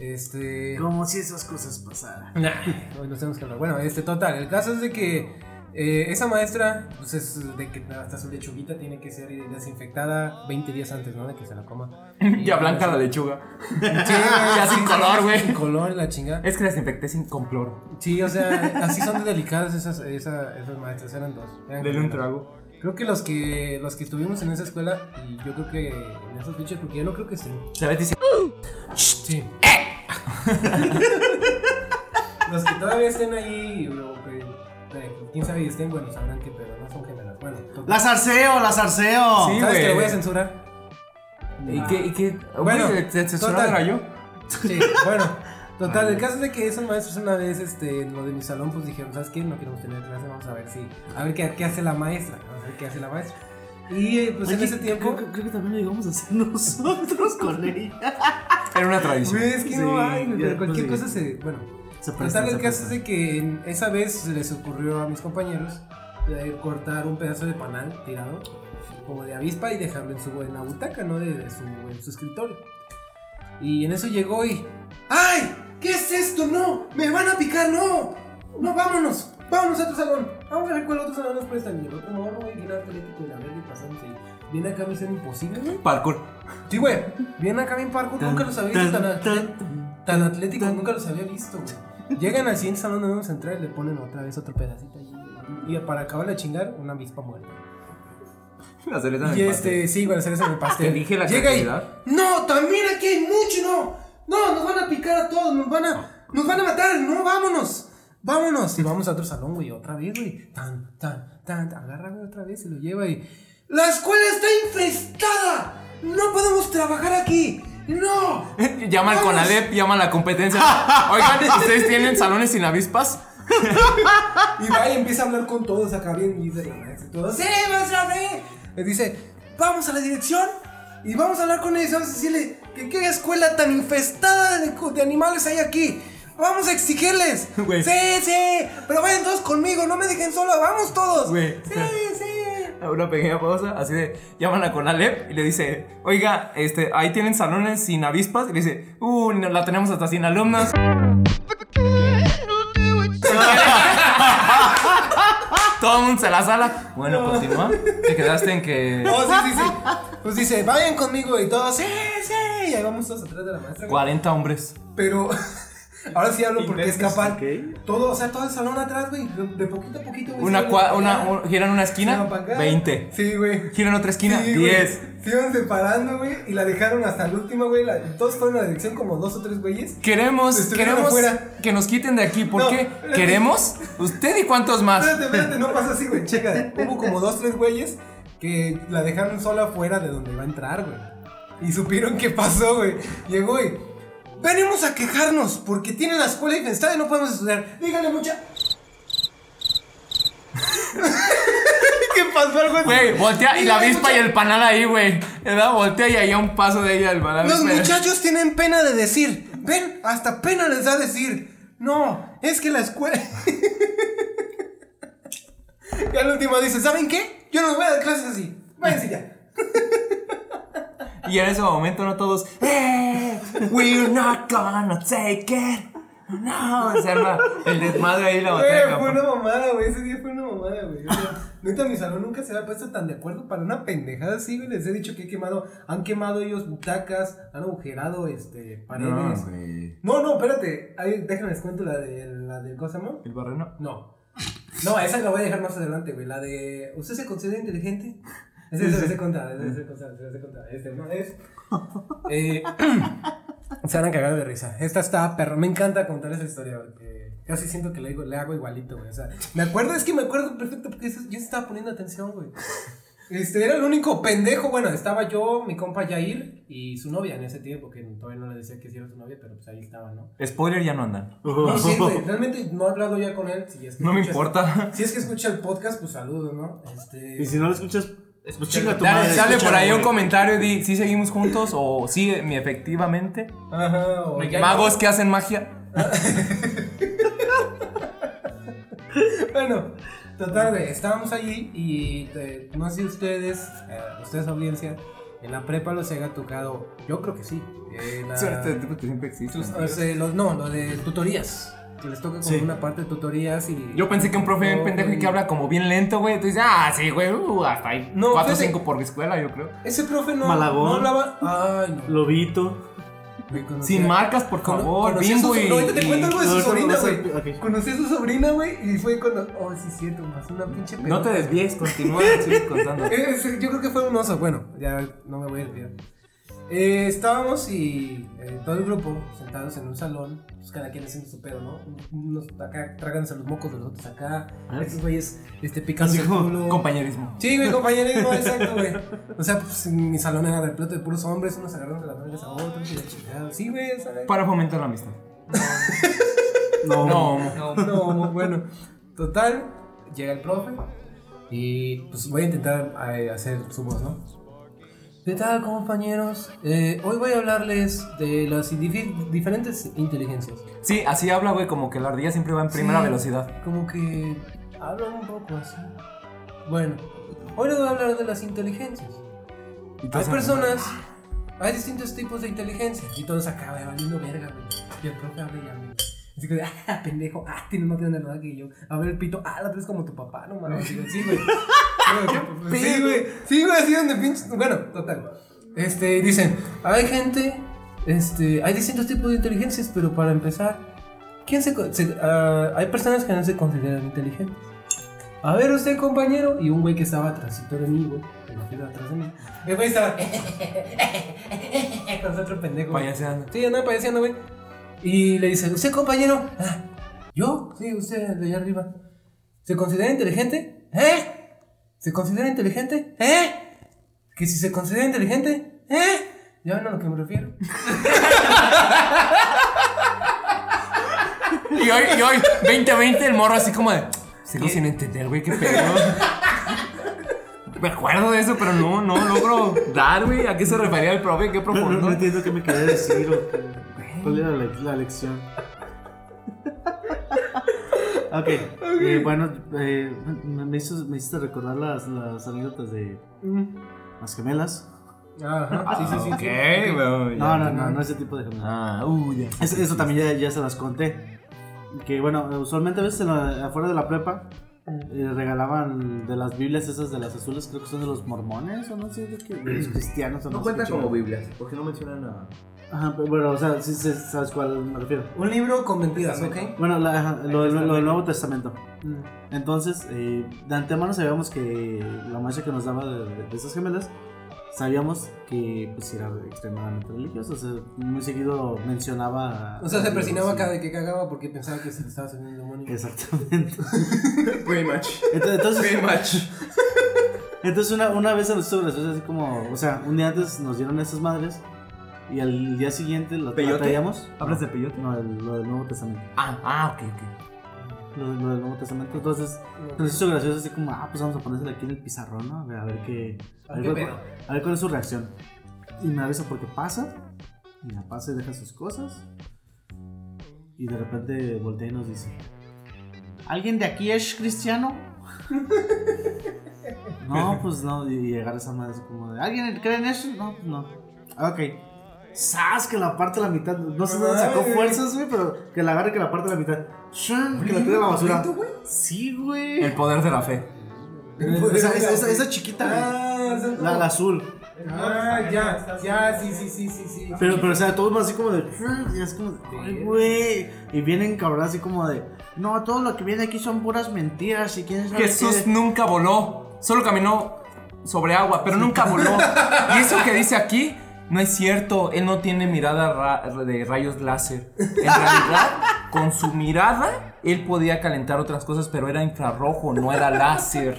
Este. Como si esas cosas pasaran. Nah, hoy nos tenemos que hablar. Bueno, este, total, el caso es de que eh, esa maestra, pues es de que hasta su lechuguita tiene que ser desinfectada 20 días antes, ¿no? De que se la coma. Ya blanca la lechuga. Sí, Ya sin color, güey. Sin color, la chingada. Es que la desinfecté sin con cloro. Sí, o sea, así son de delicadas esas, esa- esas maestras, eran dos. eran Dele un trago. Creo que los que los que estuvimos en esa escuela, y yo creo que en esos bichos, porque yo no creo que estén. Se ve dice. Sí. los que todavía estén ahí, eh, quién sabe y estén, bueno, sabrán que, pero no son gemelas. Bueno, total. ¡Las arceo, las arceo! Sí, ¿sabes que güey. lo voy a censurar? ¿Y qué? ¿Y qué? Bueno, Bueno, ¿te censuró total. era yo? Sí, bueno. Total, el caso es de que esos maestros una vez, este, en lo de mi salón, pues dijeron, ¿sabes qué? No queremos tener clase, vamos a ver si, a ver qué, qué hace la maestra, vamos a ver qué hace la maestra. Y eh, pues en Oye, ese tiempo, Creo, creo que también lo íbamos a hacer nosotros con ella. Era una tradición. Güey, es que Sí, no hay, güey, ya, pero cualquier pues, cosa se. Bueno, Se presta, total, el se caso presta. es de que esa vez se les ocurrió a mis compañeros eh, cortar un pedazo de panal tirado, como de avispa, y dejarlo en su en la butaca, ¿no? De, de su, en su escritorio. Y en eso llegó y. ¡Ay! ¿Qué es esto? ¡No! ¡Me van a picar! ¡No! ¡No, vámonos! ¡Vámonos a otro salón! Vamos a ver cuál otro salón nos prestan. Y el otro morro, güey, bien atlético y la verde pasándose. Viene acá misión imposible, güey. Parkour. Sí, güey. Viene acá bien parkour, nunca los había visto tan, Tan. Tan atlético, nunca los había visto, güey. Llegan al siguiente salón donde vamos a entrar y le ponen otra vez otro pedacito allí. Y para acabar de chingar, una avispa muerta. La cereza en Y el este, sí, güey, cereza en el pastel. Te dije la Llega y, no, también aquí hay mucho, no. No, nos van a picar a todos, nos van a, nos van a matar, no, vámonos. Vámonos. Y vamos a otro salón, güey, otra vez, güey. Tan, tan, tan, tan. Agarra, güey, otra vez y lo lleva y. ¡La escuela está infestada! ¡No podemos trabajar aquí! ¡No! Llama al Vamos. Conalep, llama a la competencia. Oigan, ¿ustedes tienen salones sin avispas? Y va y empieza a hablar con todos acá bien. Y todos, ¡Sí, maestra, sí! Le dice, vamos a la dirección y vamos a hablar con ellos. Vamos a decirle que qué escuela tan infestada de, de animales hay aquí. Vamos a exigirles. Güey. Sí, sí. Pero vayan todos conmigo, no me dejen solo. Vamos todos. Sí. Una pequeña pausa, así de llaman a Conalep y le dice, oiga, este, ahí tienen salones sin avispas. Y le dice, uh, no, la tenemos hasta sin alumnos. Todo el mundo se la sala. Bueno, continúa. Te quedaste en que Oh, sí, sí, sí. Pues dice, vayan conmigo y todos, sí, sí. Y ahí vamos todos atrás de la maestra. güey. 40 hombres. Pero ahora sí hablo porque Imbéciles, escapar. ok. Todo, o sea, todo el salón atrás, güey. De, poquito a poquito, güey. Una, cua- una, un- giran una esquina, iban para acá. 20. Sí, güey. Giran otra esquina, Sí, güey. 10. Se iban separando, güey. Y la dejaron hasta el último, güey. todos fueron a la dirección como dos o tres güeyes. Queremos, queremos afuera. que nos quiten de aquí. ¿Por No, qué? espérate. ¿Queremos? ¿Usted y cuántos más? Espérate, espérate, no pasa así, güey. Checa, hubo como dos, tres güeyes que la dejaron sola afuera de donde iba a entrar, güey. Y supieron qué pasó, güey. Llegó y. Venimos a quejarnos porque tienen la escuela infestada y no podemos estudiar. Díganle mucha. ¿Qué pasó algo así? Güey, voltea y la Díganle avispa y el panal ahí, güey. ¿Verdad? Voltea y ahí a un paso de ella el panal. Los muchachos tienen pena de decir. Ven, hasta pena les da decir. No, es que la escuela. Y al último dice, ¿saben qué? Yo no voy a dar clases así. Váyanse ya. Y en ese momento no todos, ¡Eh! We're not gonna take it. No, se arma el desmadre ahí la batalla. fue una mamada, güey. Ese día fue una mamada, güey. O sea, neta, mi salón nunca se había puesto tan de acuerdo para una pendejada así, güey. Les he dicho que he quemado, han quemado ellos butacas, han agujerado, este, paredes. No, güey. No, no, espérate. Ahí, déjenme les cuento la de, la de, ¿cómo se llama? ¿El barreno? No. No, esa la voy a dejar más adelante, güey. La de. ¿Usted se considera inteligente? Esa se hace contar, esa se hace contar, se hace contar. Este, no, es. Eh, se van a cagar de risa. Esta está perro. Me encanta contar esa historia, porque casi siento que le, digo, le hago igualito, güey. O sea, me acuerdo, es que me acuerdo perfecto porque yo estaba poniendo atención, güey. Este, era el único pendejo. Bueno, estaba yo, mi compa Yair y su novia en ese tiempo, que todavía no le decía que sí era su novia, pero pues ahí estaba, ¿no? Spoiler, ya no andan. No, sí, güey. Realmente no he hablado ya con él. Si es que No me importa. Si es que escucha el podcast, pues saludos, ¿no? Este. Y si no lo escuchas, pues chinga tu Dale, madre. sale por ahí un comentario y di, ¿sí seguimos juntos? O sí, mi efectivamente. Ajá, o Magos que hacen magia. Bueno, total, güey. Estábamos allí y eh, no sé si ustedes, eh, ustedes audiencia, en la prepa los haya tocado. Yo creo que sí. eh, la- Suerte, siempre existe. sus- o sea, los, no, lo de tutorías. Que les toca como Sí. una parte de tutorías y. Yo pensé que un profe bien pendejo y que habla como bien lento, güey. Tú dices, ah, sí, güey, uh, hasta ahí. No, cuatro o fíjate. cinco por escuela, yo creo. Ese profe no, Malagón. no hablaba. Ay, no. Lobito. Güey, Sin marcas, por favor. conocí a su- Bimbo y. no, ahorita te cuento algo de su sobrina, güey. ok. Conocí a su sobrina, güey, y fue cuando. Oh, sí, cierto, más una pinche No te pelota. desvíes, continúa, sigue contando. Sí, yo creo que fue un oso. Bueno, ya no me voy a desviar. Eh, estábamos y eh, todo el grupo sentados en un salón, pues cada quien haciendo su pedo, ¿no? Unos acá tráganse los mocos de los otros acá, Ah. estos güeyes este, picando el culo. Compañerismo. Sí, güey, compañerismo, exacto, güey. O sea, pues mi salón era repleto de puros hombres, unos agarran de las nalgas a otros y la chingada. Sí, güey, ¿sabes? Para fomentar la amistad. No, No, No, muy bueno. Total, llega el profe y pues voy a intentar eh, hacer su voz, ¿no? ¿Qué tal, compañeros? Eh, hoy voy a hablarles de las diferentes inteligencias. Sí, así habla, güey, como que la ardilla siempre va en primera Sí, velocidad. Como que hablan un poco así. Bueno, hoy les voy a hablar de las inteligencias. Hay personas, hay distintos tipos de inteligencia. Y todos acá, güey, valiendo verga, güey. Y el profe habla y habla. Así que, ah, pendejo, ah, tienes más grande nada que yo. A ver el pito, ah, la traes como tu papá, no mames. Sí, güey. Sí, güey. Sí, güey, así donde pinches. Bueno, total. Este, dicen, hay gente, este, hay distintos tipos de inteligencias, pero para empezar, ¿quién se, ah, hay personas que no se consideran inteligentes. A ver usted, compañero, y un güey que estaba atrásito de mí, güey, fila atrás de mí. El güey estaba con otro pendejo. Payaseando. Sí, andaba payaseando, güey. Y le dice, ¿usted, compañero? "Ah, ¿Yo? Sí, usted de allá arriba. ¿Se considera inteligente? ¿Eh? ¿Se considera inteligente? ¿Eh? Que si se considera inteligente, ¿eh? ¿Ya ven a lo que me refiero? Y hoy, y hoy, 2020, el morro así como de. Sigo sin entender, güey, qué pedo. Me acuerdo de eso, pero no, no logro dar, güey. ¿A qué se refería el profe? ¿Qué No, no, profundo? no entiendo qué me quería decir o cuál era la, la lección. Ok, eh, bueno, eh, me, me hizo- me hiciste recordar las, las anécdotas de las gemelas. Ajá, sí, sí, sí. Ok, sí. güey. No, no, no, no ese tipo de gemelas. Ah, uh, ya. Eso, eso también ya, ya se las conté. Que bueno, usualmente a veces en la- afuera de la prepa eh, regalaban de las Biblias esas de las azules, creo que son de los mormones o no sé, de, qué, de los cristianos o no, No cuenta como. Biblias, porque no mencionan nada. Ajá, pero bueno, o sea, sí, sí sabes cuál me refiero. Un libro con mentiras, ¿ok? Bueno, la- ajá, lo, del- lo del Nuevo Testamento. Mm. Entonces, eh, de antemano sabíamos que la maestra que nos daba de esas gemelas, sabíamos que pues era extremadamente religiosa. O sea, muy seguido mencionaba. O sea, se presionaba cada vez que cagaba porque pensaba que se le estaba saliendo un demonio. Exactamente. Pretty much. Entonces, entonces, Pretty much. entonces una, una vez se nos hizo gracioso, así como, o sea, un día antes nos dieron esas madres y al día siguiente ¿Peyote? traíamos. ¿Hablas no, de peyote? No, el- lo del Nuevo Testamento. Ah, ah, ok, ok. Lo, lo del Nuevo Testamento. Entonces, nos hizo gracioso, así como, ah, pues vamos a ponérsela aquí en el pizarrón, ¿no? A ver, qué. A ver, ¿Qué cuál- a ver cuál es su reacción. Y me avisa porque pasa, y la pasa y deja sus cosas. Y de repente voltea y nos dice: ¿Alguien de aquí es cristiano? No, pues no, y llegar a esa madre así como de. ¿Alguien cree en eso? No, pues no. Ok. ¡Sas! Que la parte a la mitad. No sé dónde sacó fuerzas, güey, pero que la agarre que la parte a la mitad. ¡Shun! Que la tire a la basura. Sí, güey. El poder de la fe. Esa, esa, esa, esa chiquita. Ah, La, la azul. Ah, ya, ya, sí, sí, sí, sí, sí. Pero, pero, o sea, todos van así como de. Y es como de. ¡Ay, güey! Y vienen cabrones así como de. No, todo lo que viene aquí son puras mentiras. Y quién sabe Jesús qué". nunca voló, solo caminó sobre agua, pero nunca voló. Y eso que dice aquí no es cierto. Él no tiene mirada ra- de rayos láser. En realidad, con su mirada, él podía calentar otras cosas, pero era infrarrojo, no era láser.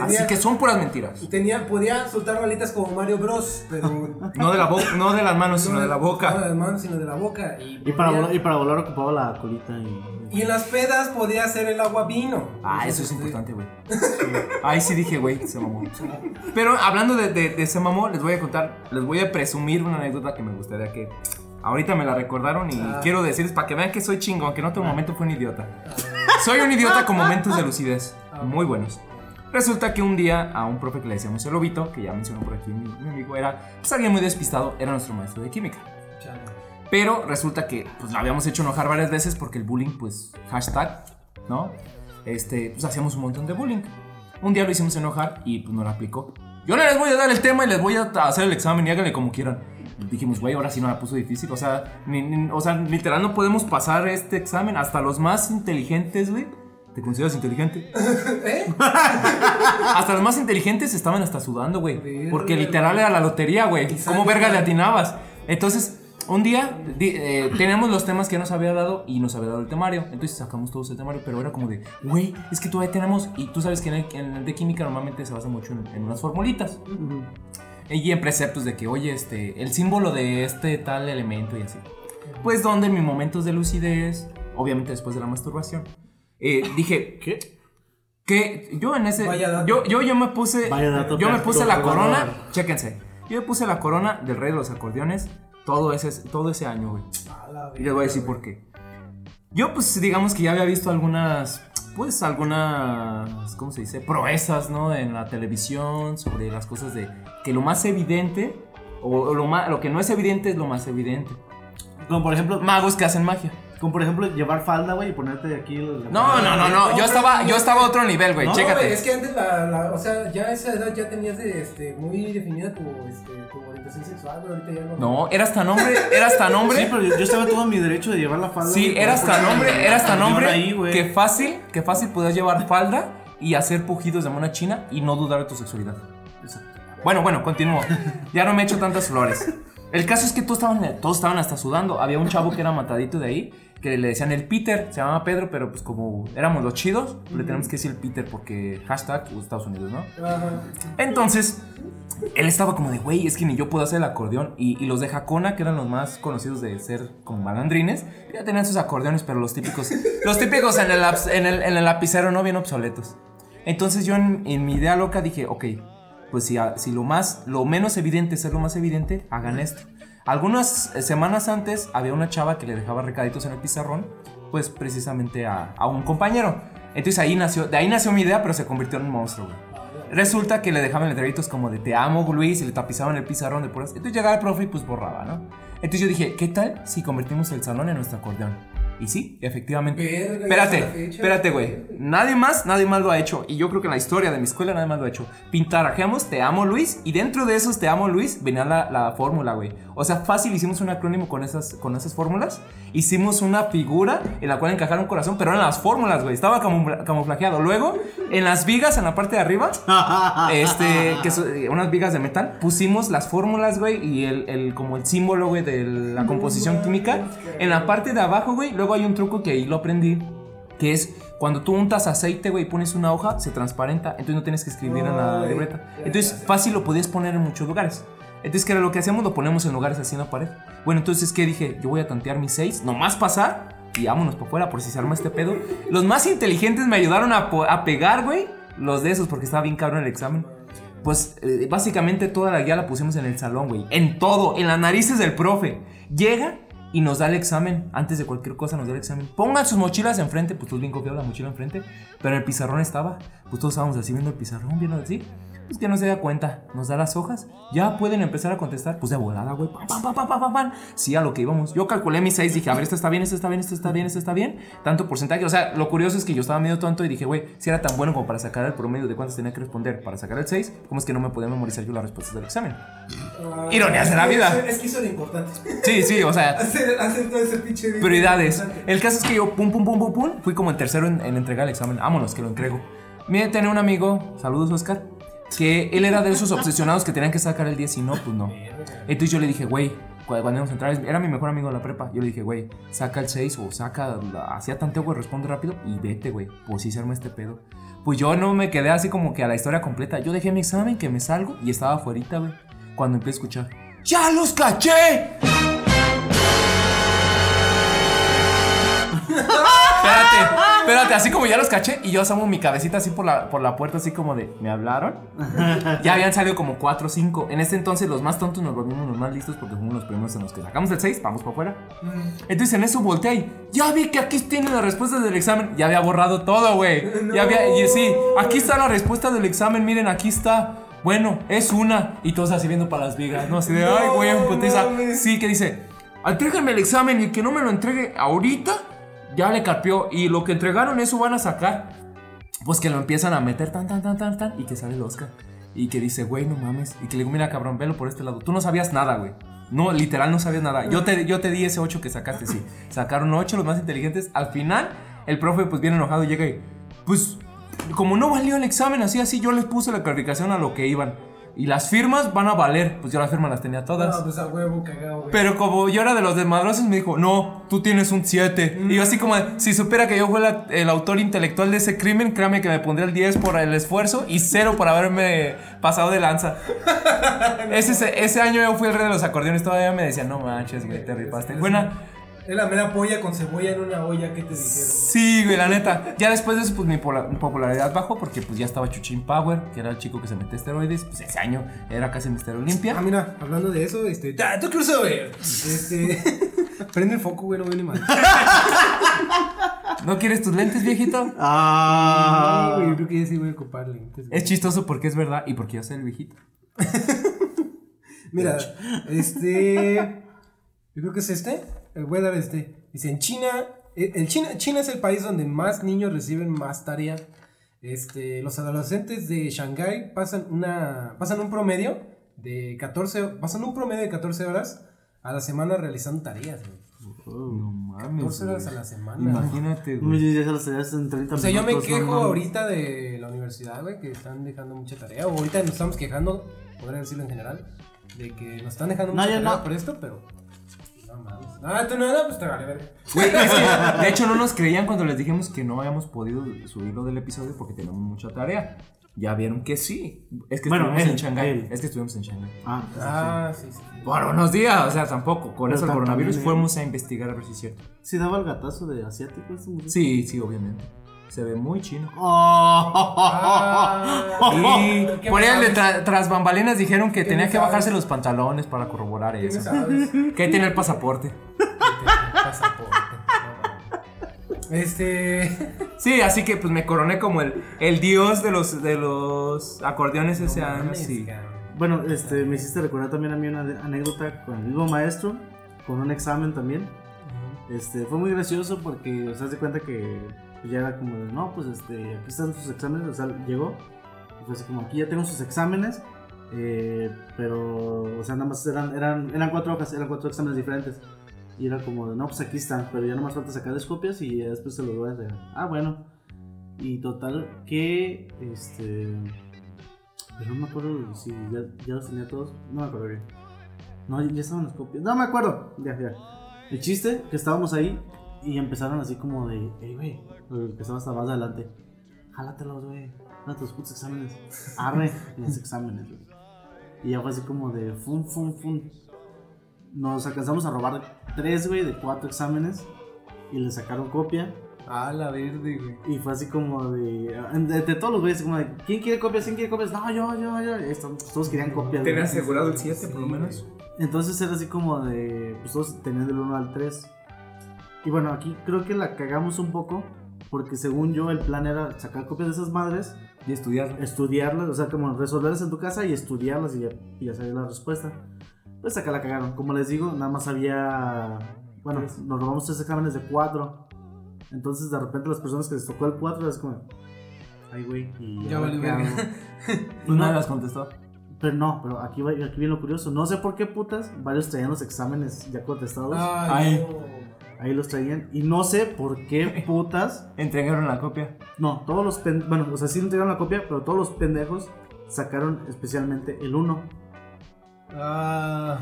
Así Tenía- que son puras mentiras. Tenía, podía soltar balitas como Mario Bros, pero No de la boca, no de las manos, sino de la No de boca. las manos, sino de la boca. Y, Y para, volar, y para volar ocupaba la colita y. y en las pedas podía hacer el agua vino. Ah, eso es importante, güey. Ahí sí dije, güey, se mamó. Pero hablando de, de, de se mamó, les voy a contar, les voy a presumir una anécdota que me gustaría que ahorita me la recordaron y Ah. quiero decirles para que vean que soy chingón, que en otro momento fue un idiota. Soy un idiota con momentos de lucidez, muy buenos. Resulta que un día a un profe que le decíamos el lobito, que ya mencionó por aquí mi, mi amigo, era pues, alguien muy despistado, era nuestro maestro de química. Chale. Pero resulta que pues la habíamos hecho enojar varias veces porque el bullying, pues, hashtag, ¿no? Este, pues hacíamos un montón de bullying. Un día lo hicimos enojar y pues no lo aplicó. Yo no les voy a dar el tema y les voy a hacer el examen y háganle como quieran. Dijimos, güey, ahora sí no la puso difícil. O sea, ni- ni- o sea, literal no podemos pasar este examen. Hasta los más inteligentes, güey. ¿Te consideras inteligente? Hasta los más inteligentes estaban hasta sudando, güey. Porque literal era la lotería, güey. ¿Cómo verga le atinabas? Entonces, un día eh, teníamos los temas que nos había dado y nos había dado el temario. Entonces sacamos todos el temario, pero era como de, güey, es que todavía tenemos. Y tú sabes que en el, en el de química normalmente se basa mucho en, en unas formulitas. Y en preceptos de que, oye, este, el símbolo de este tal elemento y así. Pues donde en mis momentos de lucidez, obviamente después de la masturbación, eh, dije, ¿Qué? que yo en ese Vaya dato. yo, yo yo me puse Vaya dato yo me puse la corona chéquense yo me puse la corona del rey de los acordeones todo ese todo ese año güey. Y les voy a decir por qué. Yo pues digamos que ya había visto algunas pues algunas cómo se dice proezas no en la televisión sobre las cosas de que lo más evidente o, o lo más lo que no es evidente es lo más evidente. Como por ejemplo. magos que hacen magia Como por ejemplo llevar falda, güey, y ponerte aquí. el- no no no no yo estaba yo estaba a otro nivel güey No, chécate güey, es que antes la, la- o sea, ya a esa edad ya tenías de, este, muy definida tu, este, tu orientación sexual, güey, ahorita ya no. no eras tan hombre eras tan hombre Sí, pero yo, yo estaba todo en mi derecho de llevar la falda. Sí, eras tan hombre, eras tan hombre ahí, güey. que fácil, que fácil podías llevar falda y hacer pujidos de mona china y no dudar de tu sexualidad. Bueno, bueno, continúo. Ya no me he hecho tantas flores. El caso es que todos estaban, todos estaban hasta sudando. Había un chavo que era matadito de ahí, que le decían el Peter, se llamaba Pedro, pero pues como éramos los chidos, le tenemos que decir el Peter porque hashtag Estados Unidos, ¿no? Entonces, él estaba como de, güey, es que ni yo puedo hacer el acordeón. Y, y los de Jacona, que eran los más conocidos de ser como malandrines, ya tenían sus acordeones, pero los típicos, los típicos en el, laps- en el, en el lapicero no bien obsoletos. Entonces yo en, en mi idea loca dije, ok, pues si, si lo más, lo menos evidente es lo más evidente, hagan esto. Algunas semanas antes había una chava que le dejaba recaditos en el pizarrón, pues precisamente a, a un compañero. Entonces ahí nació, de ahí nació mi idea, pero se convirtió en un monstruo, güey. Resulta que le dejaban letreritos como de te amo, Luis, y le tapizaban el pizarrón de puras. Entonces llegaba el profe y pues borraba, ¿no? Entonces yo dije, ¿qué tal si convertimos el salón en nuestro acordeón? Y sí, efectivamente. Verga, espérate, espérate, güey. Nadie más, nadie más lo ha hecho. Y yo creo que en la historia de mi escuela nadie más lo ha hecho. Pintarajeamos Te amo, Luis. Y dentro de esos Te amo, Luis, venía la, la fórmula, güey. O sea, fácil hicimos un acrónimo con esas, con esas fórmulas. Hicimos una figura en la cual encajar un corazón, pero eran las fórmulas, güey. Estaba camufla- camuflajeado. Luego, en las vigas, en la parte de arriba, este, que son eh, unas vigas de metal, pusimos las fórmulas, güey, y el, el- como el símbolo, güey, de la composición química. En la parte de abajo, güey, luego hay un truco que ahí lo aprendí, que es cuando tú untas aceite, güey, y pones una hoja, se transparenta, entonces no tienes que escribir en la libreta. Entonces, fácil lo podías poner en muchos lugares. Entonces, ¿qué era lo que hacíamos? Lo ponemos en lugares así en la pared. Bueno, entonces, ¿qué dije? Yo voy a tantear mis seis, nomás pasar y vámonos para afuera por si se arma este pedo. Los más inteligentes me ayudaron a, a pegar, güey, los de esos porque estaba bien cabrón el examen. Pues eh, básicamente toda la guía la pusimos en el salón, güey. En todo, en las narices del profe. Llega y nos da el examen. Antes de cualquier cosa nos da el examen. Pongan sus mochilas enfrente. Pues todos bien confiados, la mochila enfrente. Pero el pizarrón estaba. Pues todos estábamos así viendo el pizarrón, viendo así. Pues que no se da cuenta. Nos da las hojas. Ya pueden empezar a contestar. Pues de volada, güey. Pam, pam, pam, pam, pam. Sí, a lo que íbamos. Yo calculé mis seis. Dije, a ver, esto está bien, esto está bien, esto está bien, esto está bien. Tanto porcentaje. O sea, lo curioso es que yo estaba medio tonto y dije, güey, si era tan bueno como para sacar el promedio de cuántos tenía que responder para sacar el 6, ¿cómo es que no me podía memorizar yo las respuestas del examen? Ah, Ironías de la vida. Es que eso era importante. Sí, sí, o sea, Hacer, hacer todo ese pinche. prioridades. importante. El caso es que yo, pum, pum, pum, pum, pum, fui como el tercero en, en entregar el examen. Vámonos, que lo entrego. Mire, tenía un amigo, saludos Oscar, que él era de esos obsesionados que tenían que sacar el 10 y no, pues no. Entonces yo le dije, güey, cu- cuando íbamos a entrar, era mi mejor amigo de la prepa. Yo le dije, güey, saca el 6 o saca, hacía tanteo, güey, responde rápido y vete, güey. Pues sí se arma este pedo. Pues yo no me quedé así como que a la historia completa. Yo dejé mi examen, que me salgo y estaba afuera, güey. Cuando empecé a escuchar, ¡Ya los caché! Espérate, así como ya los caché y yo asomo mi cabecita así por la, por la puerta, así como de, ¿me hablaron? ya habían salido como 4 o 5. En este entonces los más tontos nos volvimos los más listos porque fuimos los primeros en los que sacamos el 6, vamos para afuera. Entonces en eso volteé y ya vi que aquí tienen las respuestas del examen. Ya había borrado todo, güey. Ya había, y sí, aquí está la respuesta del examen, miren, aquí está. Bueno, es una. Y todos así viendo para las vigas, ¿no? Así de, ay, güey, en putiza. Sí, que dice, entréguenme el examen y que no me lo entregue ahorita, ya le carpió. Y lo que entregaron, eso van a sacar. Pues que lo empiezan a meter tan, tan, tan, tan, tan. Y que sale el Oscar. Y que dice, güey, no mames. Y que le digo, mira, cabrón, velo por este lado. Tú no sabías nada, güey. No, literal, no sabías nada. Yo te, yo te di ese 8 que sacaste, sí. Sacaron 8 los más inteligentes. Al final, el profe, pues bien enojado, llega y, pues, como no valió el examen, así, así, yo les puse la calificación a lo que iban. Y las firmas van a valer. Pues yo las firmas las tenía todas. No, pues a huevo cagado, güey. Pero como yo era de los desmadrosos, me dijo, no, tú tienes un 7. Y yo así como, si supiera que yo fui la- el autor intelectual de ese crimen, créame que me pondría el 10 por el esfuerzo y 0 por haberme pasado de lanza. ese, ese año yo fui el rey de los acordeones, todavía me decían, no manches, güey, te ripaste. Buena. Es la mera polla con cebolla en una olla que te dijeron. Sí, güey, la neta. Ya después de eso, pues mi popularidad bajó porque pues ya estaba Chuchin Power, que era el chico que se metía esteroides. Pues ese año era casi Mister Olimpia. Ah, mira, hablando de eso, este. ¡Ah, tú crossover! Este. Prende el foco, güey, no viene mal. ¿No quieres tus lentes, viejito? Ah. No, güey, yo creo que ya sí voy a ocupar lentes. güey. Es chistoso porque es verdad y porque yo soy el viejito. Mira, este. Yo creo que es este. Voy a dar este. Dice: en China. eh, El China, China es el país donde más niños reciben más tarea. Este, los adolescentes de Shanghái pasan una. pasan un promedio de 14. pasan un promedio de 14 horas a la semana realizando tareas, güey. No mames. 14 horas a la semana. Imagínate, güey. ya se las tareas en 30 O sea, yo me no quejo ahorita de la universidad, güey, que están dejando mucha tarea. O ahorita nos estamos quejando, podría decirlo en general, de que nos están dejando No, mucha tarea no. por esto, pero. Mames. Ah, tú no, no, pues te vale verga. Güey, es que, de hecho, no nos creían cuando les dijimos que no habíamos podido subirlo del episodio porque teníamos mucha tarea. Ya vieron que sí. Es que Bueno, estuvimos él, en Shanghái. él. Es que estuvimos en Shanghái. Ah, sí, sí. Ah, sí, sí. Por unos días, o sea, tampoco. Con Pero eso el coronavirus fuimos a investigar a ver si es cierto. Sí daba el gatazo de asiático. Sí, sí, obviamente. Se ve muy chino. Ah, Y ¿qué por ahí me de sabes? tra- tras bambalinas dijeron que ¿Qué tenía que bajarse los pantalones para corroborar ¿Qué me eso. sabes? Que ahí tiene el pasaporte. Este. Sí, así que pues me coroné como el, el dios de los, de los acordeones ese año. Sí. Bueno, este, me hiciste recordar también a mí una anécdota con el mismo maestro, con un examen también. Este, fue muy gracioso porque, o se cuenta que ya era como de, no, pues este, aquí están sus exámenes, o sea, llegó, y fue así como, aquí ya tengo sus exámenes, eh, pero, o sea, nada más eran, eran, eran cuatro hojas, eran cuatro exámenes diferentes. Y era como de, no, pues aquí están, pero ya nada más falta sacarles copias y después se los voy a entregar. Ah, bueno. Y total, que, este, pero no me acuerdo si ya, ya los tenía todos. No me acuerdo bien. No, ya estaban las copias. No me acuerdo. Ya, ya. El chiste, que estábamos ahí y empezaron así como de, hey, güey. Empezaron hasta más adelante. Jálatelos, güey. Jálate los putos exámenes. Arre los exámenes, güey. Y ya fue así como de, fum, fum, fum. Nos alcanzamos a robar tres, güey, de cuatro exámenes. Y le sacaron copia. Ah, la verde, güey. Y fue así como de. De, de todos los güeyes, como de. ¿Quién quiere copias? ¿Quién quiere copias? No, yo, yo, yo. Esto, todos querían copias. ¿Tenías güey. asegurado el 7 por lo menos? Entonces era así como de. Pues todos tenían del 1 al 3. Y bueno, aquí creo que la cagamos un poco. Porque según yo, el plan era sacar copias de esas madres, Y estudiar. estudiarlas, o sea, como resolverlas en tu casa y estudiarlas y ya, y ya sabía la respuesta. Pues acá la cagaron. Como les digo, nada más había. Bueno, nos robamos tres exámenes de 4. Entonces, de repente, las personas que les tocó el 4 es como. Ay, güey. ¿y Ya hago? Y nadie las contestó. Pero no, pero aquí, aquí viene lo curioso. No sé por qué putas, varios traían los exámenes ya contestados. Ay, Ahí los traían. Y no sé por qué putas. Entregaron la copia. No, todos los pendejos. Bueno, o sea, sí entregaron la copia, pero todos los pendejos sacaron especialmente el 1. no. Ah.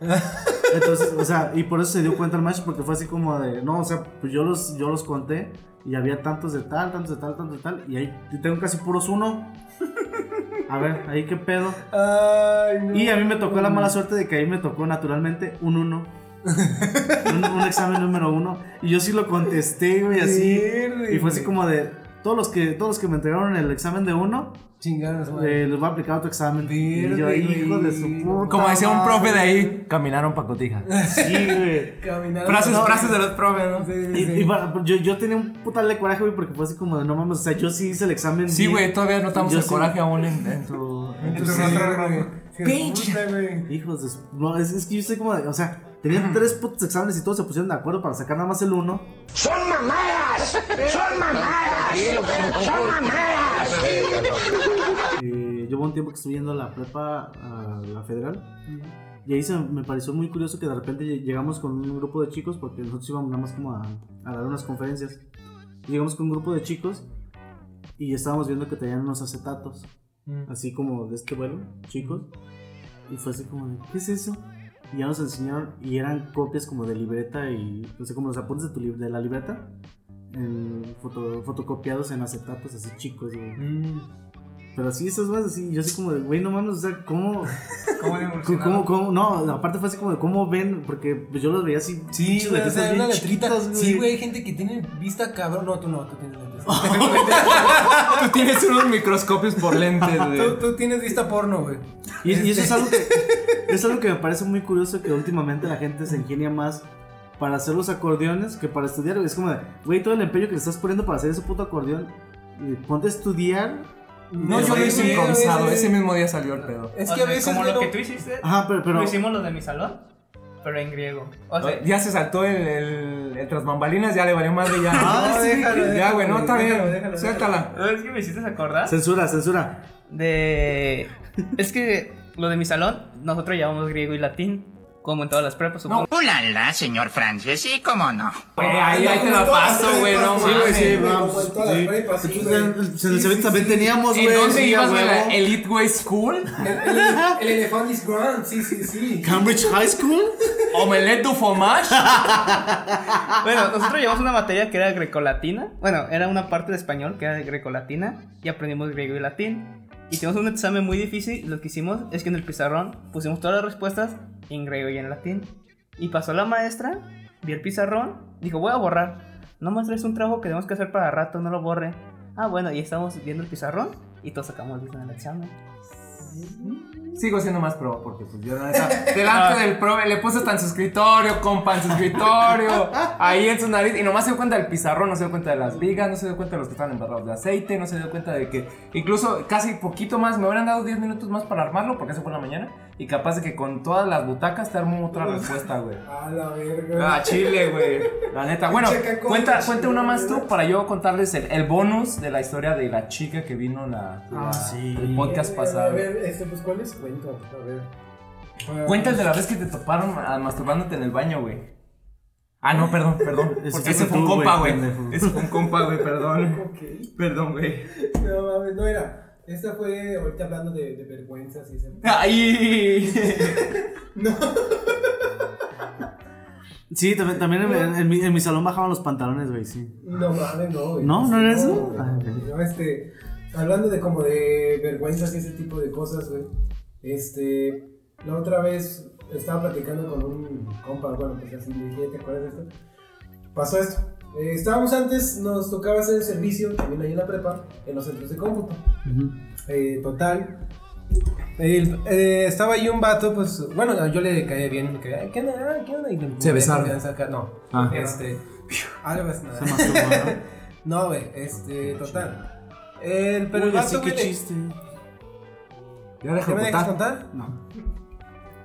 Entonces, o sea, y por eso se dio cuenta el maestro, porque fue así como de. No, o sea, pues yo los, yo los conté. Y había tantos de tal, tantos de tal, tantos de tal. Y ahí tengo casi puros 1. A ver, ahí qué pedo. Ay, no. Y a mí me tocó la mala suerte de que ahí me tocó naturalmente un 1. Un, un examen número 1. Y yo sí lo contesté, güey, así. Y fue así güey. como de. Todos los que, todos los que me entregaron el examen de 1, Chingaron a su madre. eh, les voy a aplicar otro examen. y Verde, yo, hijo de su güey. puta. Como decía un profe de ahí, caminaron pa' cotija. Sí, güey. Caminaron. Frases, No, frases de los profes, ¿no? Sí, sí, Y, sí. y bueno, yo, yo tenía un puta de coraje, güey, porque fue así como de no mames, o sea, yo sí hice el examen. Sí, güey, todavía notamos el sí. coraje aún en, en tu. En tu güey. Puta, güey. Hijos de. su- No, es, es que yo estoy como de. O sea, tenían tres putos exámenes y todos se pusieron de acuerdo para sacar nada más el uno. Eh, yo hubo un tiempo que estuve yendo a la prepa a la federal. Y ahí se me pareció muy curioso que de repente lle- llegamos con un grupo de chicos, porque nosotros íbamos nada más como a, a dar unas conferencias. Llegamos con un grupo de chicos y estábamos viendo que tenían unos acetatos, así como de este vuelo, chicos. Y fue así como de, ¿qué es eso? Y ya nos enseñaron, y eran copias como de libreta y, no sé, como los apuntes de, tu, de la libreta, en foto- fotocopiados en acetatos así chicos, güey. Mm. Pero sí, esas más así, yo así como de, güey, no mames, o sea, ¿cómo, ¿Cómo cómo, cómo, no, aparte fue así como de, ¿cómo ven? Porque pues, yo los veía así, Sí, pinches güey, o sea, bien una letrita. chiquitas, Sí, güey, hay gente que tiene vista cabrón. No, tú no, tú tienes lentes. Tú tienes unos microscopios por lentes, tú, güey. tú tienes vista porno, güey. Y, y eso es algo que, es algo que me parece muy curioso, que últimamente la gente se ingenia más para hacer los acordeones que para estudiar, güey. Es como de, güey, todo el empeño que le estás poniendo para hacer ese puto acordeón, eh, ponte a estudiar. No, yo lo hice improvisado. Ese mismo día salió el pedo. Es O que a veces. como lo que tú hiciste, Ajá, pero, pero lo hicimos los de mi salón, pero en griego. O sea, Ya se saltó el, el, el tras bambalinas, ya le valió madre ya. Ah, No, sí, déjalo, déjalo, ya, güey, no, está bien. déjalo, Suéltala. es que me hiciste acordar censura, censura. de... Es que lo de mi salón, nosotros llevamos griego y latín, como en todas las prepas, supongo. Ulala, señor Francis, sí, cómo no. Güey, ahí, ahí te la paso, güey, no Sí, güey, sí, mames. vamos. como en todas las sí. prepas, sí, güey. también teníamos, güey. ¿En dónde sí, ibas, güey? ¿La huevo. Elite Way School? El, el, el elefante is grand, sí, sí, sí. Cambridge High School. ¿Omelette du fromage? Bueno, nosotros llevamos una materia que era grecolatina. Bueno, era una parte de español que era de grecolatina y aprendimos griego y latín. Y tuvimos un examen muy difícil lo que hicimos es que en el pizarrón pusimos todas las respuestas en griego y en latín. Y pasó la maestra, vio el pizarrón, dijo, voy a borrar. No maestra, es un trabajo que tenemos que hacer para rato, no lo borre. Ah, bueno, y estamos viendo el pizarrón y todos sacamos 10 en el examen. Sigo siendo más pro, porque pues yo la neta, delante del pro le puse hasta en su escritorio, compa, en su escritorio, ahí en su nariz, y nomás se dio cuenta del pizarrón, no se dio cuenta de las vigas, no se dio cuenta de los que estaban embarrados de aceite, no se dio cuenta de que incluso casi poquito más, me hubieran dado 10 minutos más para armarlo, porque eso fue en la mañana, y capaz de que con todas las butacas te armo otra respuesta, güey. A la verga. Ah, chile, güey. La neta. Bueno, cuenta, chile, cuenta una más tú para yo contarles el, el bonus de la historia de la chica que vino la, la- el podcast Eh, pasado. A ver, este, pues, ¿cuál es? Cuenta, a ver. Ah, Cuenta el de la vez que te toparon ah, masturbándote en el baño, güey. Ah, no, perdón, perdón. Ese Porque fue ese fue un compa, güey. Ese fue un compa, güey, perdón. Perdón, güey. No mames, no era. Esta fue ahorita hablando de, de vergüenzas y ese. ¡Ay! No. Sí, también, también en, mi, en mi salón bajaban los pantalones, güey, sí. No mames, no, güey. ¿No? ¿No era eso? güey. Ah, ok. No, este. Hablando de como de vergüenzas y ese tipo de cosas, güey. Este. La otra vez estaba platicando con un compa, bueno, pues así le dije, ¿te acuerdas de esto? Pasó esto. Eh, estábamos antes, nos tocaba hacer servicio, también ahí en la prepa, en los centros de cómputo. Ujú. Eh, total, El- eh, estaba ahí un vato, pues, bueno, yo le caía bien, me caía, ¿qué onda? Ah, ¿Qué onda? Y le- Se me besaron. No, Ah. este, algo así, nada. ¿no? No, güey, este, total. El, pero el Uy, así vato, que güey, le- chiste. Ya ¿Ya me de dejas contar. contar? No.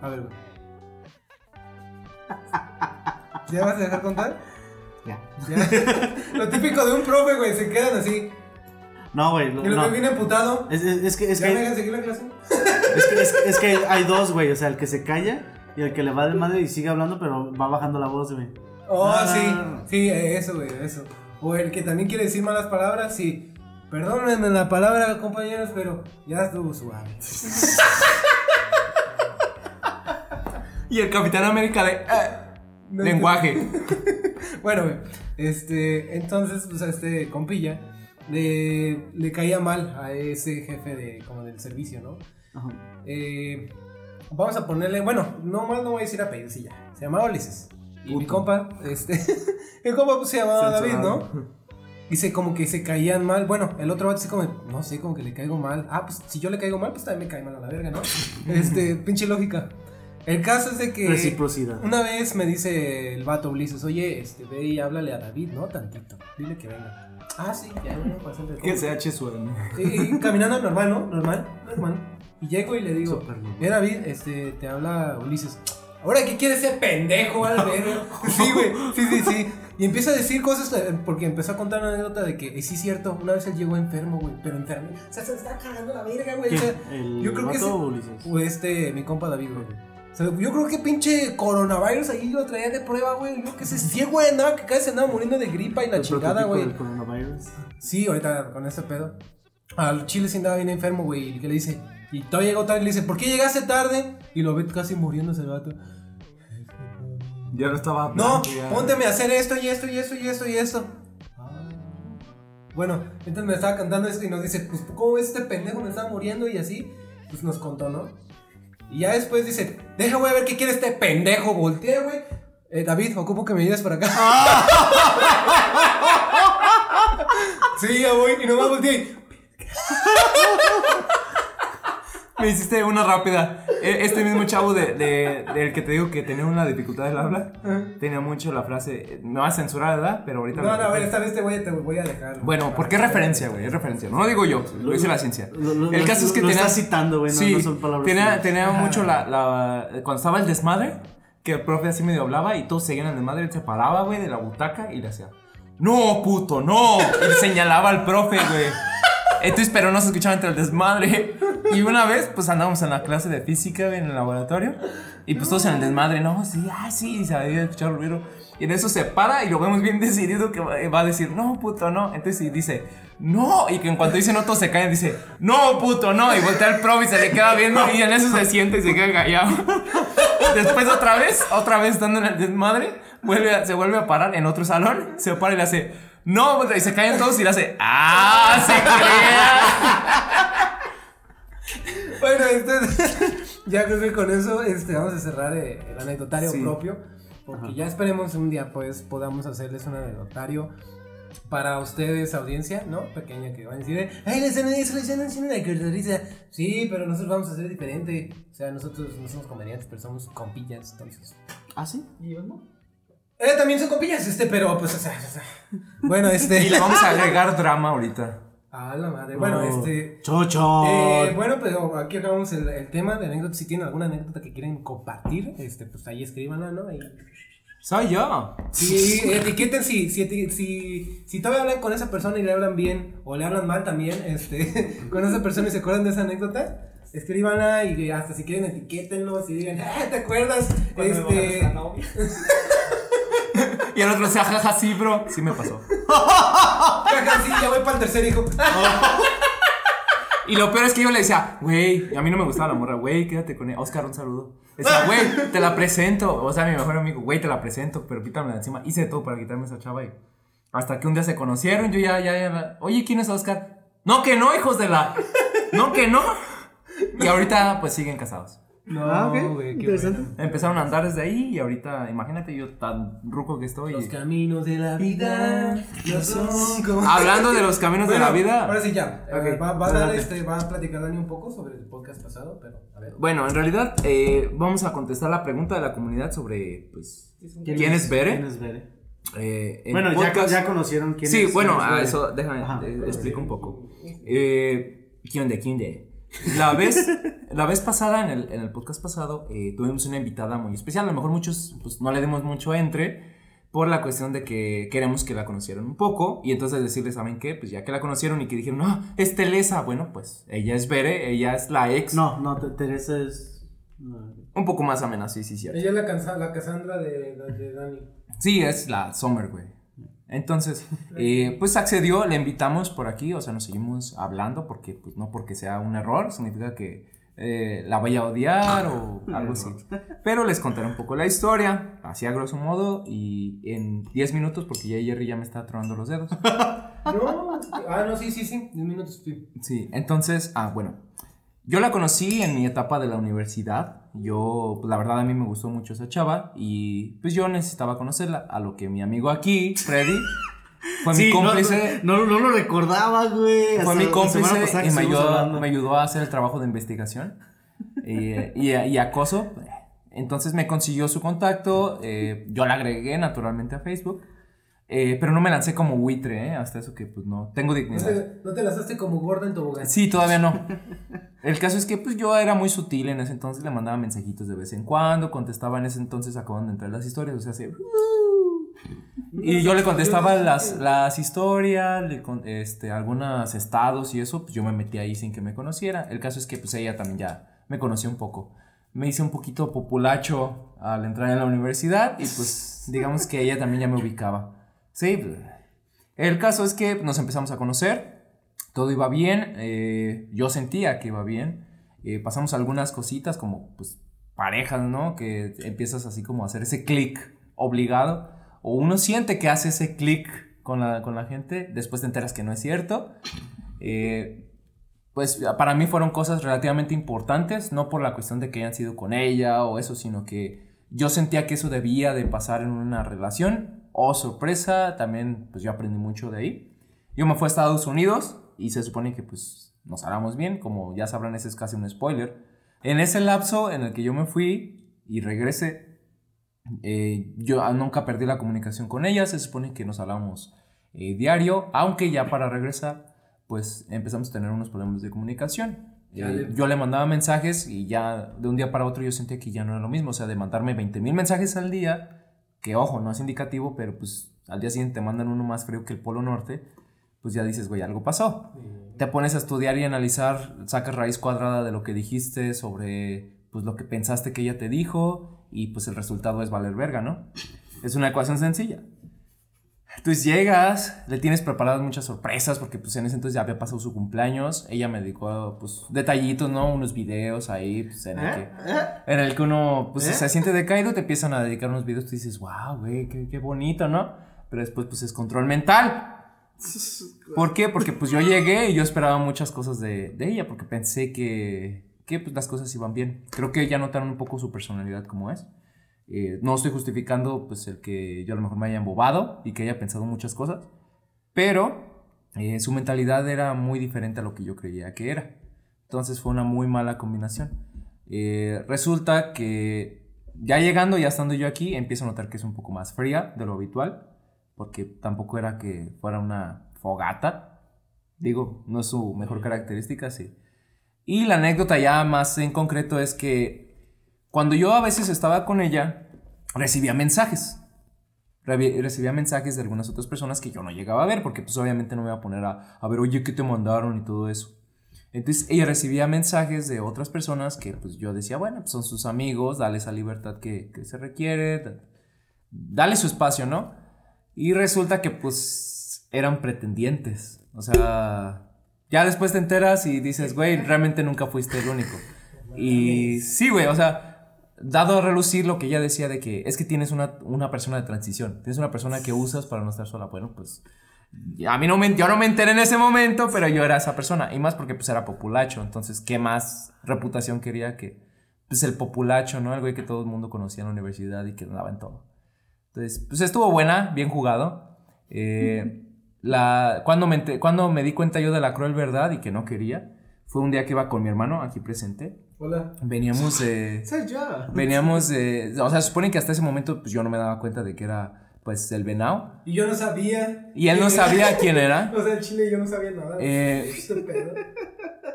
A ver, güey. ¿Ya vas a dejar contar? Ya. Ya. Lo típico de un profe, güey, se quedan así. No, güey. lo- Y lo no. que viene emputado. Es, es, es que, es, ¿Ya me que, dejan seguir la clase? es, que, es, que- es que hay dos, güey. O sea, el que se calla y el que le va de madre y sigue hablando, pero va bajando la voz, güey. Oh, No, no, sí. no, no. Sí, eso, güey, eso. O el que también quiere decir malas palabras, sí. Perdónenme la palabra, compañeros, pero ya estuvo suave. Y el Capitán América de. eh, No lenguaje. Bueno, este, entonces, pues a este compilla le, le caía mal a ese jefe de, como del servicio, ¿no? Ajá. Eh, vamos a ponerle, bueno, no mal no voy a decir apellido, sí ya. Se llamaba Ulises. Y mi compa, este, el compa pues, se llamaba David. ¿no? Dice como que se caían mal. Bueno, el otro vato dice como, no sé, como que le caigo mal. Ah, pues si yo le caigo mal, pues también me cae mal a la verga, ¿no? Este, pinche lógica. El caso es de que. Reciprocidad. Una vez me dice el vato Ulises, oye, este, ve y háblale a David, ¿no? Tantito. Dile que venga. Ah, sí, ya, bastante. Que se eche su. Y, y caminando normal, ¿no? Normal, normal. Y llego y le digo, eh, David, este, te habla Ulises. ¿Ahora qué quiere ese pendejo, al verga? Sí, güey, sí, sí, sí. Y empieza a decir cosas, eh, porque empezó a contar una anécdota de que, eh, sí, cierto, una vez él llegó enfermo, güey, pero enfermo. O sea, se está cagando la verga, güey. O sea, ¿Quién? ¿El yo creo que Ulises? o este, mi compa David, güey. O sea, yo creo que pinche coronavirus ahí lo traía de prueba, güey. Yo que sé, sí, güey, andaba que casi andaba muriendo de gripa y la El chingada, güey. del coronavirus. Sí, ahorita con ese pedo. Al chile sí andaba bien enfermo, güey. Y que le dice, y todavía llegó tarde y le dice, ¿por qué llegaste tarde? Y lo ve casi muriendo ese vato. Ya no estaba. No, pónteme a hacer esto y esto y esto y esto y esto. Bueno, entonces me estaba cantando esto y nos dice, pues, ¿cómo ves este pendejo? Me estaba muriendo y así. Pues nos contó, ¿no? Y ya después dice, deja, voy a ver qué quiere este pendejo. Voltea, güey. Eh, David, ocupo que me ayudes por acá. sí, ya voy. Y nomás volteé. y, Me hiciste una rápida. E- Este mismo chavo de, de- del que te digo que tenía una dificultad del habla, tenía mucho la frase. Me va a censurar, ¿verdad? Pero ahorita. No, no, a ver, esta vez te voy a, te voy a dejar. Bueno, porque es referencia, güey, es referencia. No lo digo yo, lo dice la ciencia. Lo- lo- el lo- caso es que lo tenía. está citando, güey, no- sí, no son palabras tenía, tenía mucho la, la- Cuando estaba el desmadre, que el profe así medio hablaba y todos seguían el desmadre, él se paraba, güey, de la butaca y le hacía. ¡No, puto, no! Y señalaba al profe, güey. Entonces, pero no se escuchaba entre el desmadre. Y una vez, pues andábamos en la clase de física, en el laboratorio. Y pues todos en el desmadre, no, sí, ay, sí, y se había escuchado el ruido. Y en eso se para y lo vemos bien decidido que va a decir, no, puto, no. Entonces dice, no. Y que en cuanto dice no, todos se caen, dice, no, puto, no. Y voltea el profe y se le queda viendo y en eso se siente y se queda callado. Después otra vez, otra vez estando en el desmadre, vuelve se vuelve a parar en otro salón, se para y le hace, no, puto", y se caen todos y le hace, ah, se crea. Bueno, entonces, ya creo que con eso este, vamos a cerrar eh, el anecdotario Sí. propio. Porque ya esperemos un día, pues, podamos hacerles un anecdotario para ustedes, audiencia, ¿no? Pequeña que van a decir, ay, les están eso, haciendo una caracteriza. Sí, pero nosotros vamos a hacer diferente. O sea, nosotros no somos comediantes, pero somos compillas, entonces. ¿Ah, sí? Eh, también son compillas, este, pero pues, o sea, o sea. Bueno, este. Y le vamos a agregar drama ahorita. A la madre. Bueno, Oh. este. Chocho. Eh, bueno, pero aquí acabamos el, el tema de anécdotas. Si tienen alguna anécdota que quieren compartir, este, pues ahí escríbanla, ¿no? Ahí. Soy yo. Sí, etiqueten si, si, si, si todavía hablan con esa persona y le hablan bien o le hablan mal también, este, con esa persona y se acuerdan de esa anécdota, escríbanla y hasta si quieren etiquétenlos y digan, ah, ¿te acuerdas? Este, Y el otro se jaja, sí, bro. Sí me pasó. jaja, sí, ya voy para el tercer hijo. Y lo peor es que yo le decía, güey, a mí no me gustaba la morra, güey, quédate con él. Oscar, un saludo. Decía, güey, te la presento. O sea, mi mejor amigo, güey, te la presento, pero quítamela de encima. Hice todo para quitarme esa chava y hasta que un día se conocieron, yo ya, ya, ya. la- Oye, ¿quién es Oscar? No, que no, hijos de la. No, que no. Y ahorita, pues siguen casados. No, Ah, güey, qué interesante. bueno. Empezaron a andar desde ahí y ahorita, imagínate yo tan ruco que estoy. Los caminos de la vida no son como... Hablando de los caminos de la Bueno, vida. Ahora sí ya. Ok, Eh, va, va a dar este, va a platicar Dani un poco sobre el podcast pasado, pero a ver. Bueno, en realidad eh, vamos a contestar la pregunta de la comunidad sobre, pues, ¿quién es Bere? ¿Quién es Bere? Eh, en Bueno, ya, podcast- ya conocieron quién Sí, es. bueno, quién es a Bere. eso déjame Ajá. eh, explico un poco. Eh, ¿Quién de quién de? La vez, la vez pasada, en el, en el podcast pasado, eh, tuvimos una invitada muy especial. A lo mejor muchos pues, no le demos mucho entre por la cuestión de que queremos que la conocieran un poco. Y entonces decirles, ¿saben qué? Pues ya que la conocieron y que dijeron, no, es Telesa. Bueno, pues ella es Bere, ella es la ex. No, no, Te- Teresa es. no. Un poco más amena, sí, sí, cierto. Ella es la, la Cassandra de, de, de Dani. Sí, es la Summer, güey. Entonces, eh, pues accedió, le invitamos por aquí, o sea, nos seguimos hablando porque, pues no porque sea un error, significa que eh, la vaya a odiar o algo así. Pero les contaré un poco la historia, así a grosso modo, y en 10 minutos, porque ya Jerry ya me está tronando los dedos. No, ah, no, sí, sí, sí. 10 minutos, sí. Sí, entonces, ah, bueno. Yo la conocí en mi etapa de la universidad. Yo, pues la verdad a mí me gustó mucho esa chava y pues yo necesitaba conocerla. A lo que mi amigo aquí, Freddy, fue Sí, mi no, cómplice. No, no, lo recordaba, güey. fue mi cómplice y me ayudó, me ayudó a hacer el trabajo de investigación y, y- y acoso. Entonces me consiguió su contacto. eh, yo la agregué naturalmente a Facebook. Eh, pero no me lancé como buitre, ¿eh? Hasta eso que pues no tengo ¿No dignidad. te, no te lanzaste como gorda en tobogán? Sí, todavía no. El caso es que pues yo era muy sutil en ese entonces, le mandaba mensajitos de vez en cuando, contestaba en ese entonces, acaban de entrar las historias, o sea, así, y yo le contestaba las, las historias, le con- este, algunos estados y eso, pues yo me metí ahí sin que me conociera. El caso es que pues ella también ya me conoció un poco. Me hice un poquito populacho al entrar en la universidad y pues digamos que ella también ya me ubicaba. Sí, el caso es que nos empezamos a conocer, todo iba bien, eh, yo sentía que iba bien, eh, pasamos algunas cositas como pues parejas, ¿no? Que empiezas así como a hacer ese clic obligado, o uno siente que hace ese clic con la, con la gente, después te enteras que no es cierto. Eh, pues para mí fueron cosas relativamente importantes, no por la cuestión de que hayan sido con ella o eso, sino que yo sentía que eso debía de pasar en una relación. Oh, sorpresa, también pues yo aprendí mucho de ahí. Yo me fui a Estados Unidos y se supone que pues nos hablamos bien, como ya sabrán, ese es casi un spoiler. En ese lapso en el que yo me fui y regresé, eh, yo nunca perdí la comunicación con ella, se supone que nos hablábamos eh, diario, aunque ya para regresar, pues empezamos a tener unos problemas de comunicación. Eh, yo le mandaba mensajes y ya de un día para otro yo sentía que ya no era lo mismo, o sea, de mandarme 20 mil mensajes al día, que ojo, no es indicativo, pero pues al día siguiente te mandan uno más frío que el Polo Norte, pues ya dices, güey, algo pasó. Te pones a estudiar y analizar, sacas raíz cuadrada de lo que dijiste sobre pues lo que pensaste que ella te dijo y pues el resultado es valer verga, ¿no? Es una ecuación sencilla. Entonces llegas, le tienes preparadas muchas sorpresas porque pues en ese entonces ya había pasado su cumpleaños. Ella me dedicó pues detallitos, ¿no? Unos videos ahí pues, en, el que, en el que uno pues se siente decaído, te empiezan a dedicar unos videos, tú dices, wow, güey, qué, qué bonito, ¿no? Pero después pues es control mental. ¿Por qué? Porque pues yo llegué y yo esperaba muchas cosas de, de ella porque pensé que, que pues, las cosas iban bien. Creo que ya notaron un poco su personalidad como es. Eh, no estoy justificando pues el que yo a lo mejor me haya embobado y que haya pensado muchas cosas, pero eh, su mentalidad era muy diferente a lo que yo creía que era. Entonces fue una muy mala combinación. Eh, resulta que ya llegando, ya estando yo aquí, empiezo a notar que es un poco más fría de lo habitual, porque tampoco era que fuera una fogata. Digo, no es su mejor característica, sí. Y la anécdota ya más en concreto es que cuando yo a veces estaba con ella, recibía mensajes. Recibía mensajes de algunas otras personas que yo no llegaba a ver, porque pues obviamente no me iba a poner a, a ver, oye, ¿qué te mandaron? y todo eso. Entonces ella recibía mensajes de otras personas que pues yo decía, bueno, pues son sus amigos, dale esa libertad que, que se requiere, da- dale su espacio, ¿no? Y resulta que pues eran pretendientes. O sea, ya después te enteras y dices, güey, realmente nunca fuiste el único. Y sí, güey, o sea, dado a relucir lo que ella decía de que es que tienes una, una persona de transición, tienes una persona que usas para no estar sola. Bueno, pues a mí no me, yo no me enteré en ese momento, pero yo era esa persona. Y más porque pues era populacho. Entonces, ¿qué más reputación quería que pues el populacho, ¿no? El güey que todo el mundo conocía en la universidad y que andaba en todo. Entonces, pues estuvo buena, bien jugado. Eh, la, cuando, me, cuando me di cuenta yo de la cruel verdad y que no quería, fue un día que iba con mi hermano aquí presente. Hola. Veníamos de... Soy yo. Veníamos de... O sea, se supone que hasta ese momento pues yo no me daba cuenta de que era pues el venado. Y yo no sabía. Y él no sabía quién era. O sea, en Chile yo no sabía nada. Eh.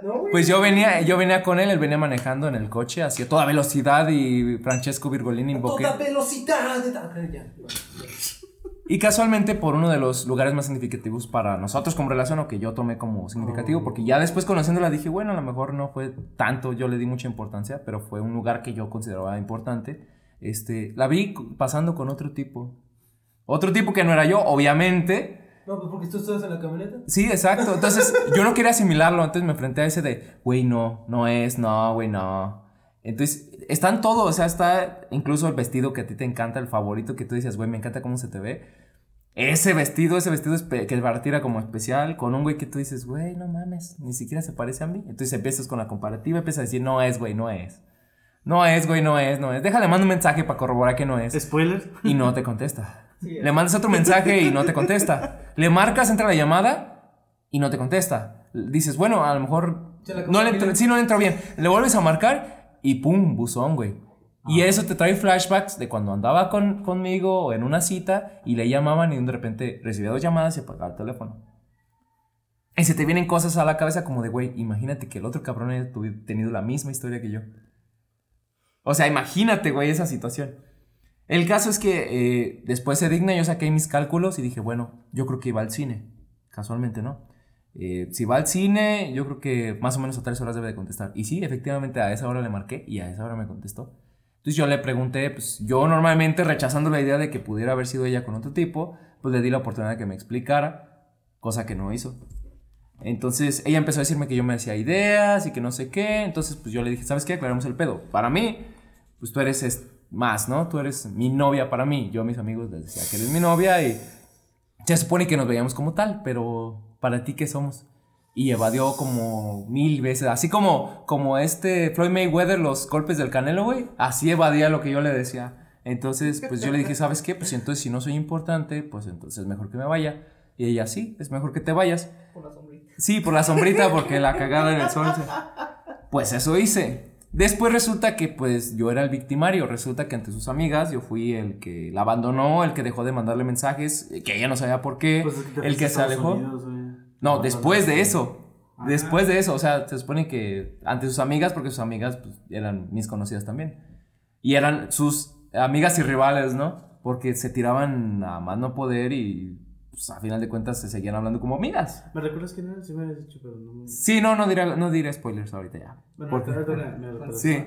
No. Pues yo venía, yo venía con él, él venía manejando en el coche hacia toda velocidad y Francesco Virgolini invoqué. Toda velocidad. ya. Y casualmente por uno de los lugares más significativos para nosotros como relación o que yo tomé como significativo, porque ya después conociéndola dije, bueno, a lo mejor no fue tanto, yo le di mucha importancia, pero fue un lugar que yo consideraba importante. Este, la vi pasando con otro tipo. Otro tipo que no era yo, obviamente. No, pues porque tú estabas en la camioneta. Sí, exacto. Entonces, yo no quería asimilarlo. Entonces me enfrenté a ese de, güey, no, no es, no, güey, no. Entonces, están todos, o sea, está incluso el vestido que a ti te encanta, el favorito que tú dices, güey, me encanta cómo se te ve. Ese vestido, ese vestido que para ti era como especial, con un güey que tú dices, güey, no mames, ni siquiera se parece a mí. Entonces empiezas con la comparativa, empiezas a decir, no es, güey, no es. No es, güey, no es, no es. Déjale, mando un mensaje para corroborar que no es. Spoiler. Y no te contesta. Le mandas otro mensaje y no te contesta. Le marcas, entra la llamada y no te contesta. Dices, bueno, a lo mejor no le sí, no le entró bien. Le vuelves a marcar y pum, buzón, güey. Y eso te trae flashbacks de cuando andaba con, conmigo o en una cita y le llamaban y de repente recibía dos llamadas y apagaba el teléfono. Y se te vienen cosas a la cabeza como de, güey, imagínate que el otro cabrón haya tenido la misma historia que yo. O sea, imagínate, güey, esa situación. El caso es que eh, después se digna, yo saqué mis cálculos y dije, bueno, yo creo que iba al cine. Casualmente, ¿no? Eh, si va al cine, yo creo que más o menos a tres horas debe de contestar. Y sí, efectivamente a esa hora le marqué y a esa hora me contestó. Entonces yo le pregunté, pues yo normalmente rechazando la idea de que pudiera haber sido ella con otro tipo, pues le di la oportunidad de que me explicara, cosa que no hizo. Entonces ella empezó a decirme que yo me hacía ideas y que no sé qué. Entonces pues yo le dije, ¿sabes qué? Aclaremos el pedo. Para mí, pues tú eres es- más, ¿no? Tú eres mi novia para mí. Yo a mis amigos les decía que eres mi novia y se supone que nos veíamos como tal, pero para ti, ¿qué somos? Y evadió como mil veces, así como, como este Floyd Mayweather, los golpes del canelo, güey, así evadía lo que yo le decía. Entonces, pues yo le dije, ¿sabes qué? Pues entonces si no soy importante, pues entonces es mejor que me vaya. Y ella, sí, es mejor que te vayas. Por la sombrita. Sí, por la sombrita, porque la cagada en el sol. se- Pues eso hice. Después resulta que pues yo era el victimario. Resulta que ante sus amigas yo fui el que la abandonó, el que dejó de mandarle mensajes, que ella no sabía por qué, Pues es que te el que se alejó. Unidos. No, después de eso. Después de eso, o sea, se supone que ante sus amigas, porque sus amigas pues, eran mis conocidas también. Y eran sus amigas y rivales, ¿no? Porque se tiraban a más no poder y pues, a final de cuentas se seguían hablando como amigas. ¿Me recuerdas quién era? Sí me habías dicho, pero no me... Sí, no, no diré, no diré spoilers ahorita ya. Bueno, Porque- me- me. Sí.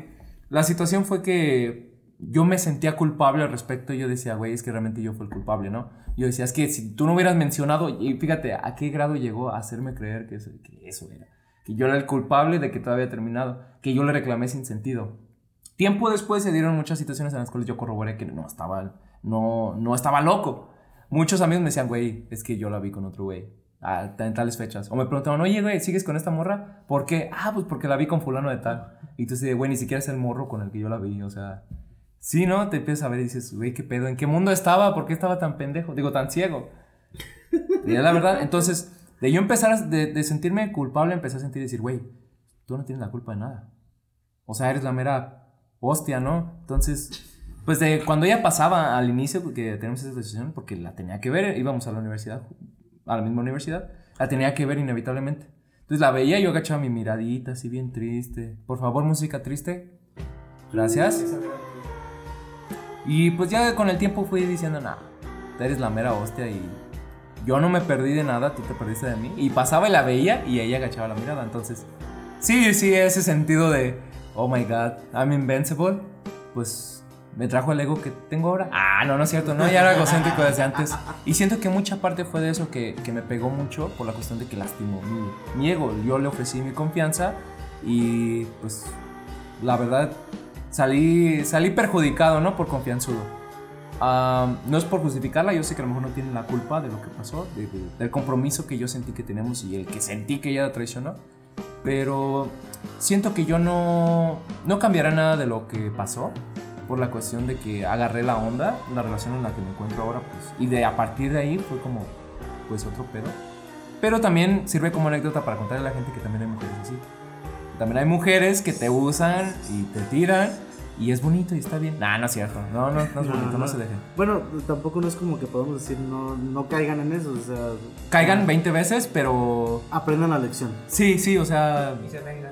La situación fue que yo me sentía culpable al respecto. Yo decía, güey, es que realmente yo fui el culpable, ¿no? Yo decía, es que si tú no hubieras mencionado, y fíjate a qué grado llegó a hacerme creer que eso, que eso era. Que yo era el culpable de que todo había terminado. Que yo le reclamé sin sentido. Tiempo después se dieron muchas situaciones en las cuales yo corroboré que no estaba, no, no estaba loco. Muchos amigos me decían, güey, es que yo la vi con otro güey. a- en tales fechas. O me preguntaban, oye, güey, ¿sigues con esta morra? ¿Por qué? Ah, pues porque la vi con fulano de tal. Y tú dices, güey, ni siquiera es el morro con el que yo la vi. O sea, sí, ¿no? Te empiezas a ver y dices, güey, ¿qué pedo? ¿En qué mundo estaba? ¿Por qué estaba tan pendejo? Digo, tan ciego. Y la verdad. Entonces, de yo empezar a, de, de sentirme culpable, empecé a sentir y decir, güey, tú no tienes la culpa de nada. O sea, eres la mera hostia, ¿no? Entonces, pues de cuando ella pasaba al inicio, porque tenemos esa decisión, porque la tenía que ver, íbamos a la universidad, a la misma universidad, la tenía que ver inevitablemente. Entonces la veía y yo agachaba mi miradita, así bien triste. Por favor, música triste. Gracias. Y pues ya con el tiempo fui diciendo, nah, tú eres la mera hostia y yo no me perdí de nada, tú te perdiste de mí. Y pasaba y la veía y ella agachaba la mirada. Entonces, sí, sí, ese sentido de, oh my god, I'm invincible, pues me trajo el ego que tengo ahora. Ah, no, no es cierto, no, ya era egocéntrico desde antes. Y siento que mucha parte fue de eso que, que me pegó mucho por la cuestión de que lastimó mi, mi ego. Yo le ofrecí mi confianza y pues la verdad salí, salí perjudicado, ¿no? Por confianzudo. Ah, no es por justificarla, yo sé que a lo mejor no tiene la culpa de lo que pasó, de- de- del compromiso que yo sentí que tenemos y el que sentí que ella traicionó. Pero siento que yo no, no cambiaré nada de lo que pasó. Por la cuestión de que agarré la onda, la relación en la que me encuentro ahora, pues. Y de a partir de ahí fue como, pues otro pedo. Pero también sirve como anécdota para contarle a la gente que también hay mujeres así. También hay mujeres que te usan y te tiran. Y es bonito y está bien. Nah, no es cierto. No, no, no es bonito, no se dejen. Bueno, tampoco no es como que podemos decir no, no caigan en eso, o sea, Caigan 20 veces, pero. aprendan la lección. Sí, sí, o sea. Y se vengan.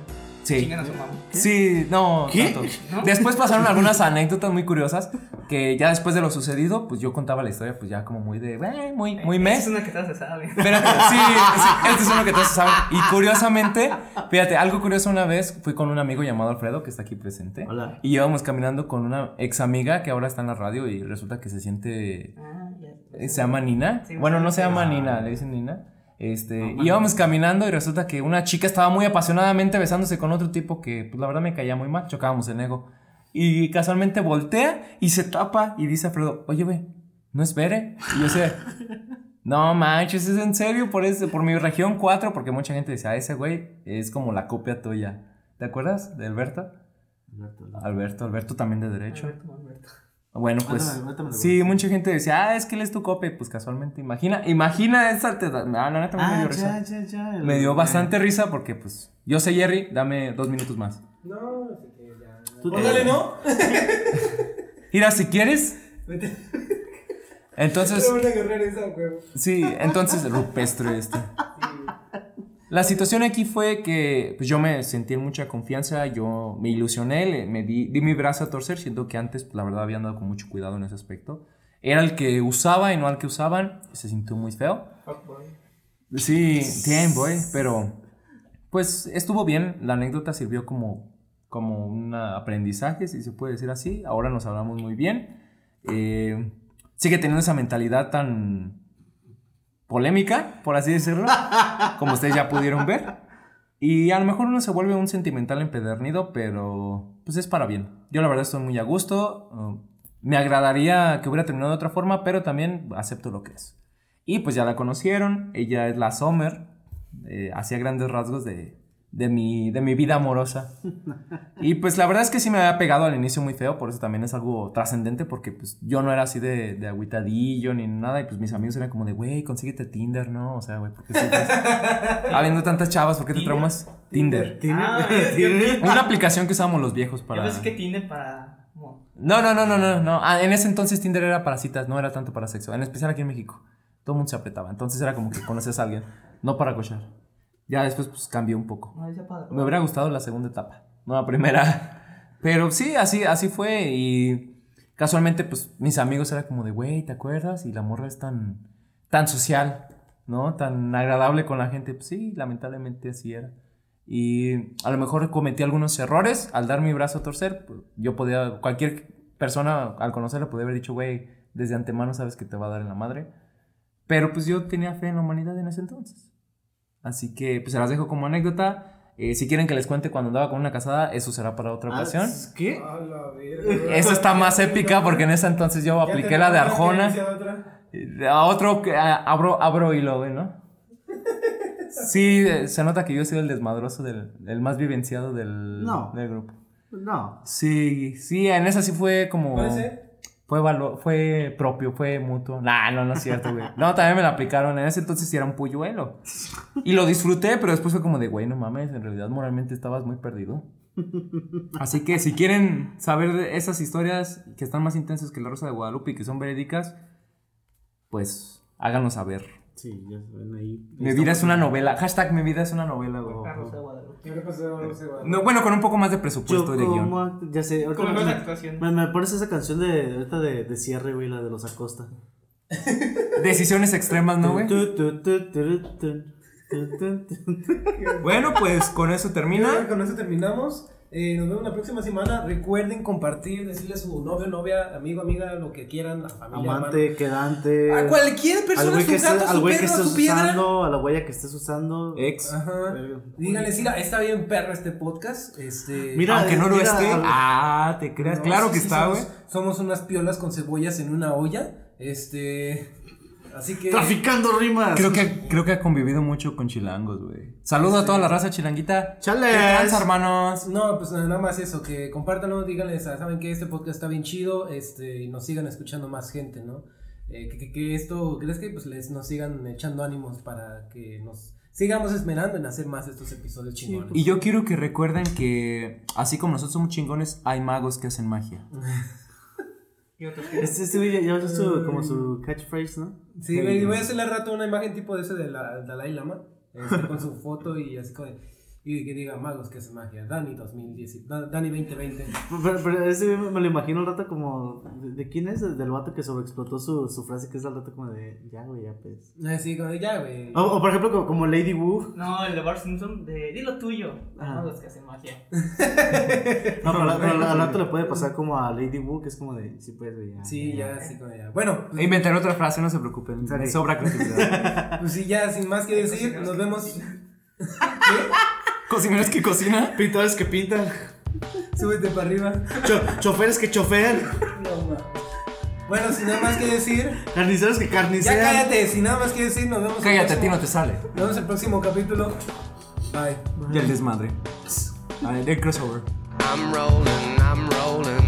Sí. Chingan a su mamá. Sí, no. ¿Qué? tanto. Después pasaron algunas anécdotas muy curiosas que ya después de lo sucedido, pues yo contaba la historia, pues ya como muy de, eh, muy, muy Esa mes. Es una que todos se sabe. Espérate, sí, sí, este es uno que todos saben. Y curiosamente, fíjate, algo curioso una vez, fui con un amigo llamado Alfredo, que está aquí presente. Hola. Y íbamos caminando con una ex amiga que ahora está en la radio y resulta que se siente Ah, ya. eh, se llama Nina. Sí, bueno, no se llama Ah. Nina, le dicen Nina. Este, íbamos caminando y resulta que una chica estaba muy apasionadamente besándose con otro tipo que, pues la verdad me caía muy mal, chocábamos en ego. Y casualmente voltea y se tapa y dice a Fredo, oye, güey, ¿no es Bere? Y yo sé, no manches, ¿es en serio? Por, ese, por mi región 4, porque mucha gente dice, ah, ese güey es como la copia tuya. ¿Te acuerdas de Alberto? Alberto, Alberto también de derecho. Alberto, Alberto. Bueno, pues me- me sí, mucha gente decía, ah, es que él es tu copia, y pues casualmente, imagina, imagina esa, te da- ah, la neta me dio Ah, risa. ya, ya, ya. el- Me dio bastante risa porque pues yo sé Jerry, dame dos minutos más. No, así que ya. Tú te- Órale, ¿no? Mira, si quieres, Vete. entonces, una esa, sí, entonces rupestre este. La situación aquí fue que pues, yo me sentí en mucha confianza, yo me ilusioné, me di, di mi brazo a torcer, siento que antes, pues, la verdad, había andado con mucho cuidado en ese aspecto. Era el que usaba y no al que usaban, se sintió muy feo. Sí, bien, boy, pero pues estuvo bien. La anécdota sirvió como, como un aprendizaje, si se puede decir así. Ahora nos hablamos muy bien. Eh, sigue teniendo esa mentalidad tan polémica, por así decirlo, como ustedes ya pudieron ver. Y a lo mejor uno se vuelve un sentimental empedernido, pero pues es para bien. Yo la verdad estoy muy a gusto. uh, me agradaría que hubiera terminado de otra forma, pero también acepto lo que es. Y pues ya la conocieron, ella es la Summer, eh, hacía grandes rasgos de, de, mi, de mi vida amorosa. Y pues la verdad es que sí me había pegado al inicio muy feo, por eso también es algo trascendente, porque pues yo no era así de, de agüitadillo ni nada, y pues mis amigos eran como de, güey, consíguete Tinder, ¿no? O sea, güey, ¿por qué sufres? Habiendo tantas chavas, ¿por qué te traumas? Tinder. ¿Tiene? Ah, ¿Tiene? Una aplicación que usábamos los viejos Yo para... pensé que Tinder para. No, no, no, no, no, no. Ah, en ese entonces Tinder era para citas, no era tanto para sexo. En especial aquí en México. Todo el mundo se apretaba. Entonces era como que conoces a alguien, no para cochar. Ya después pues cambió un poco. Me hubiera gustado la segunda etapa, no la primera. Pero sí, así, así fue. Y casualmente, pues mis amigos era como de, güey, ¿te acuerdas? Y la morra es tan, tan social, ¿no? Tan agradable con la gente. Pues sí, lamentablemente así era. Y a lo mejor cometí algunos errores al dar mi brazo a torcer. Yo podía, cualquier persona al conocerla podía haber dicho, güey, desde antemano sabes que te va a dar en la madre. Pero pues yo tenía fe en la humanidad en ese entonces. Así que pues se las dejo como anécdota. Eh, si quieren que les cuente cuando andaba con una casada, eso será para otra ocasión. Ah, ¿Qué? A la verga. Esa está más épica porque en ese entonces yo apliqué la de Arjona. otra. A otro que abro, abro hilo, güey, ¿no? Sí, eh, se nota que yo soy el desmadroso del, el más vivenciado del, No. del grupo. No. Sí, sí, en esa sí fue como. ¿Puede ser? Fue, valo- fue propio, fue mutuo. Nah, no, no es cierto, güey. No, también me la aplicaron. En ese entonces sí era un polluelo. Y lo disfruté, pero después fue como de, güey, no mames, en realidad moralmente estabas muy perdido. Así que si quieren saber de esas historias que están más intensas que la Rosa de Guadalupe y que son verídicas, pues háganos saber. Sí, ya saben ahí. Mi vida es una novela. Hashtag mi vida es una novela, güey. Carlos de Guadalupe. ¿Qué le pasó? No bueno, con un poco más de Yo presupuesto de guion. ya sé, ahorita Con me, actuación. me, me pones esa canción de ahorita de, de cierre, güey, la de los Acosta. Decisiones extremas, ¿no, güey? Bueno, pues con eso termina. Con eso terminamos. Eh, nos vemos la próxima semana. Recuerden compartir, decirle a su novio, novia, amigo, amiga, lo que quieran, la familia. Amante, quedante. A cualquier al persona, güey su que gato, estés, al su güey que perro, estés su piedra. usando, a la huella que estés usando. Ex. Ajá. Díganle, sí, está bien perro este podcast. Este. Mira, Aunque no lo mira, esté. al- Ah, te creas. No, claro sí, que sí, está, somos- güey. Somos unas piolas con cebollas en una olla. Este. Así que. Traficando rimas. Creo que, creo que ha convivido mucho con chilangos, güey. Saludo a toda la raza chilanguita. Chales. ¿Qué hermanos? No, pues nada más eso, que compártanlo, díganles, ah, saben que este podcast está bien chido, este, y nos sigan escuchando más gente, ¿no? Eh, que, que, que esto, ¿crees que pues les nos sigan echando ánimos para que nos sigamos esmerando en hacer más estos episodios chingones? Y yo quiero que recuerden que, así como nosotros somos chingones, hay magos que hacen magia. Y otros que- Este, este güey ya, su, como su catchphrase, ¿no? Sí, güey, voy a hacerle al rato una imagen tipo de ese de la Dalai Lama, este, con su foto y así como, y que diga magos que hacen magia, Dani 2010, Da- Dani 2020. Pero, pero ese me lo imagino un rato como. ¿De, de quién es? Del vato que sobreexplotó su, su frase, que es al rato como de. Ya, güey, ya, pues. Así como, de, ya, güey. O, o por ejemplo, como, como Lady Wu. No, el de Bart Simpson, de dilo tuyo. Ajá. Magos que hacen magia. No, pero, pero al rato le puede pasar como a Lady Wu, que es como de. Sí, pues, güey, ya. Sí, ya, así como ya. Bueno, E inventaré otra frase, no se preocupen. Sobra creatividad. pues sí, ya, sin más que decir, nos vemos. Cocineros que cocina. Pintores que pintan. Súbete para arriba. Cho- choferes que choferan. Bueno, sin nada más que decir, Carniceros que ya carnicean. cállate, sin nada más que decir, nos vemos. Cállate, a ti no te sale. Nos vemos el próximo capítulo. Bye. Y el desmadre. Ay, el crossover. I'm rolling, I'm rolling,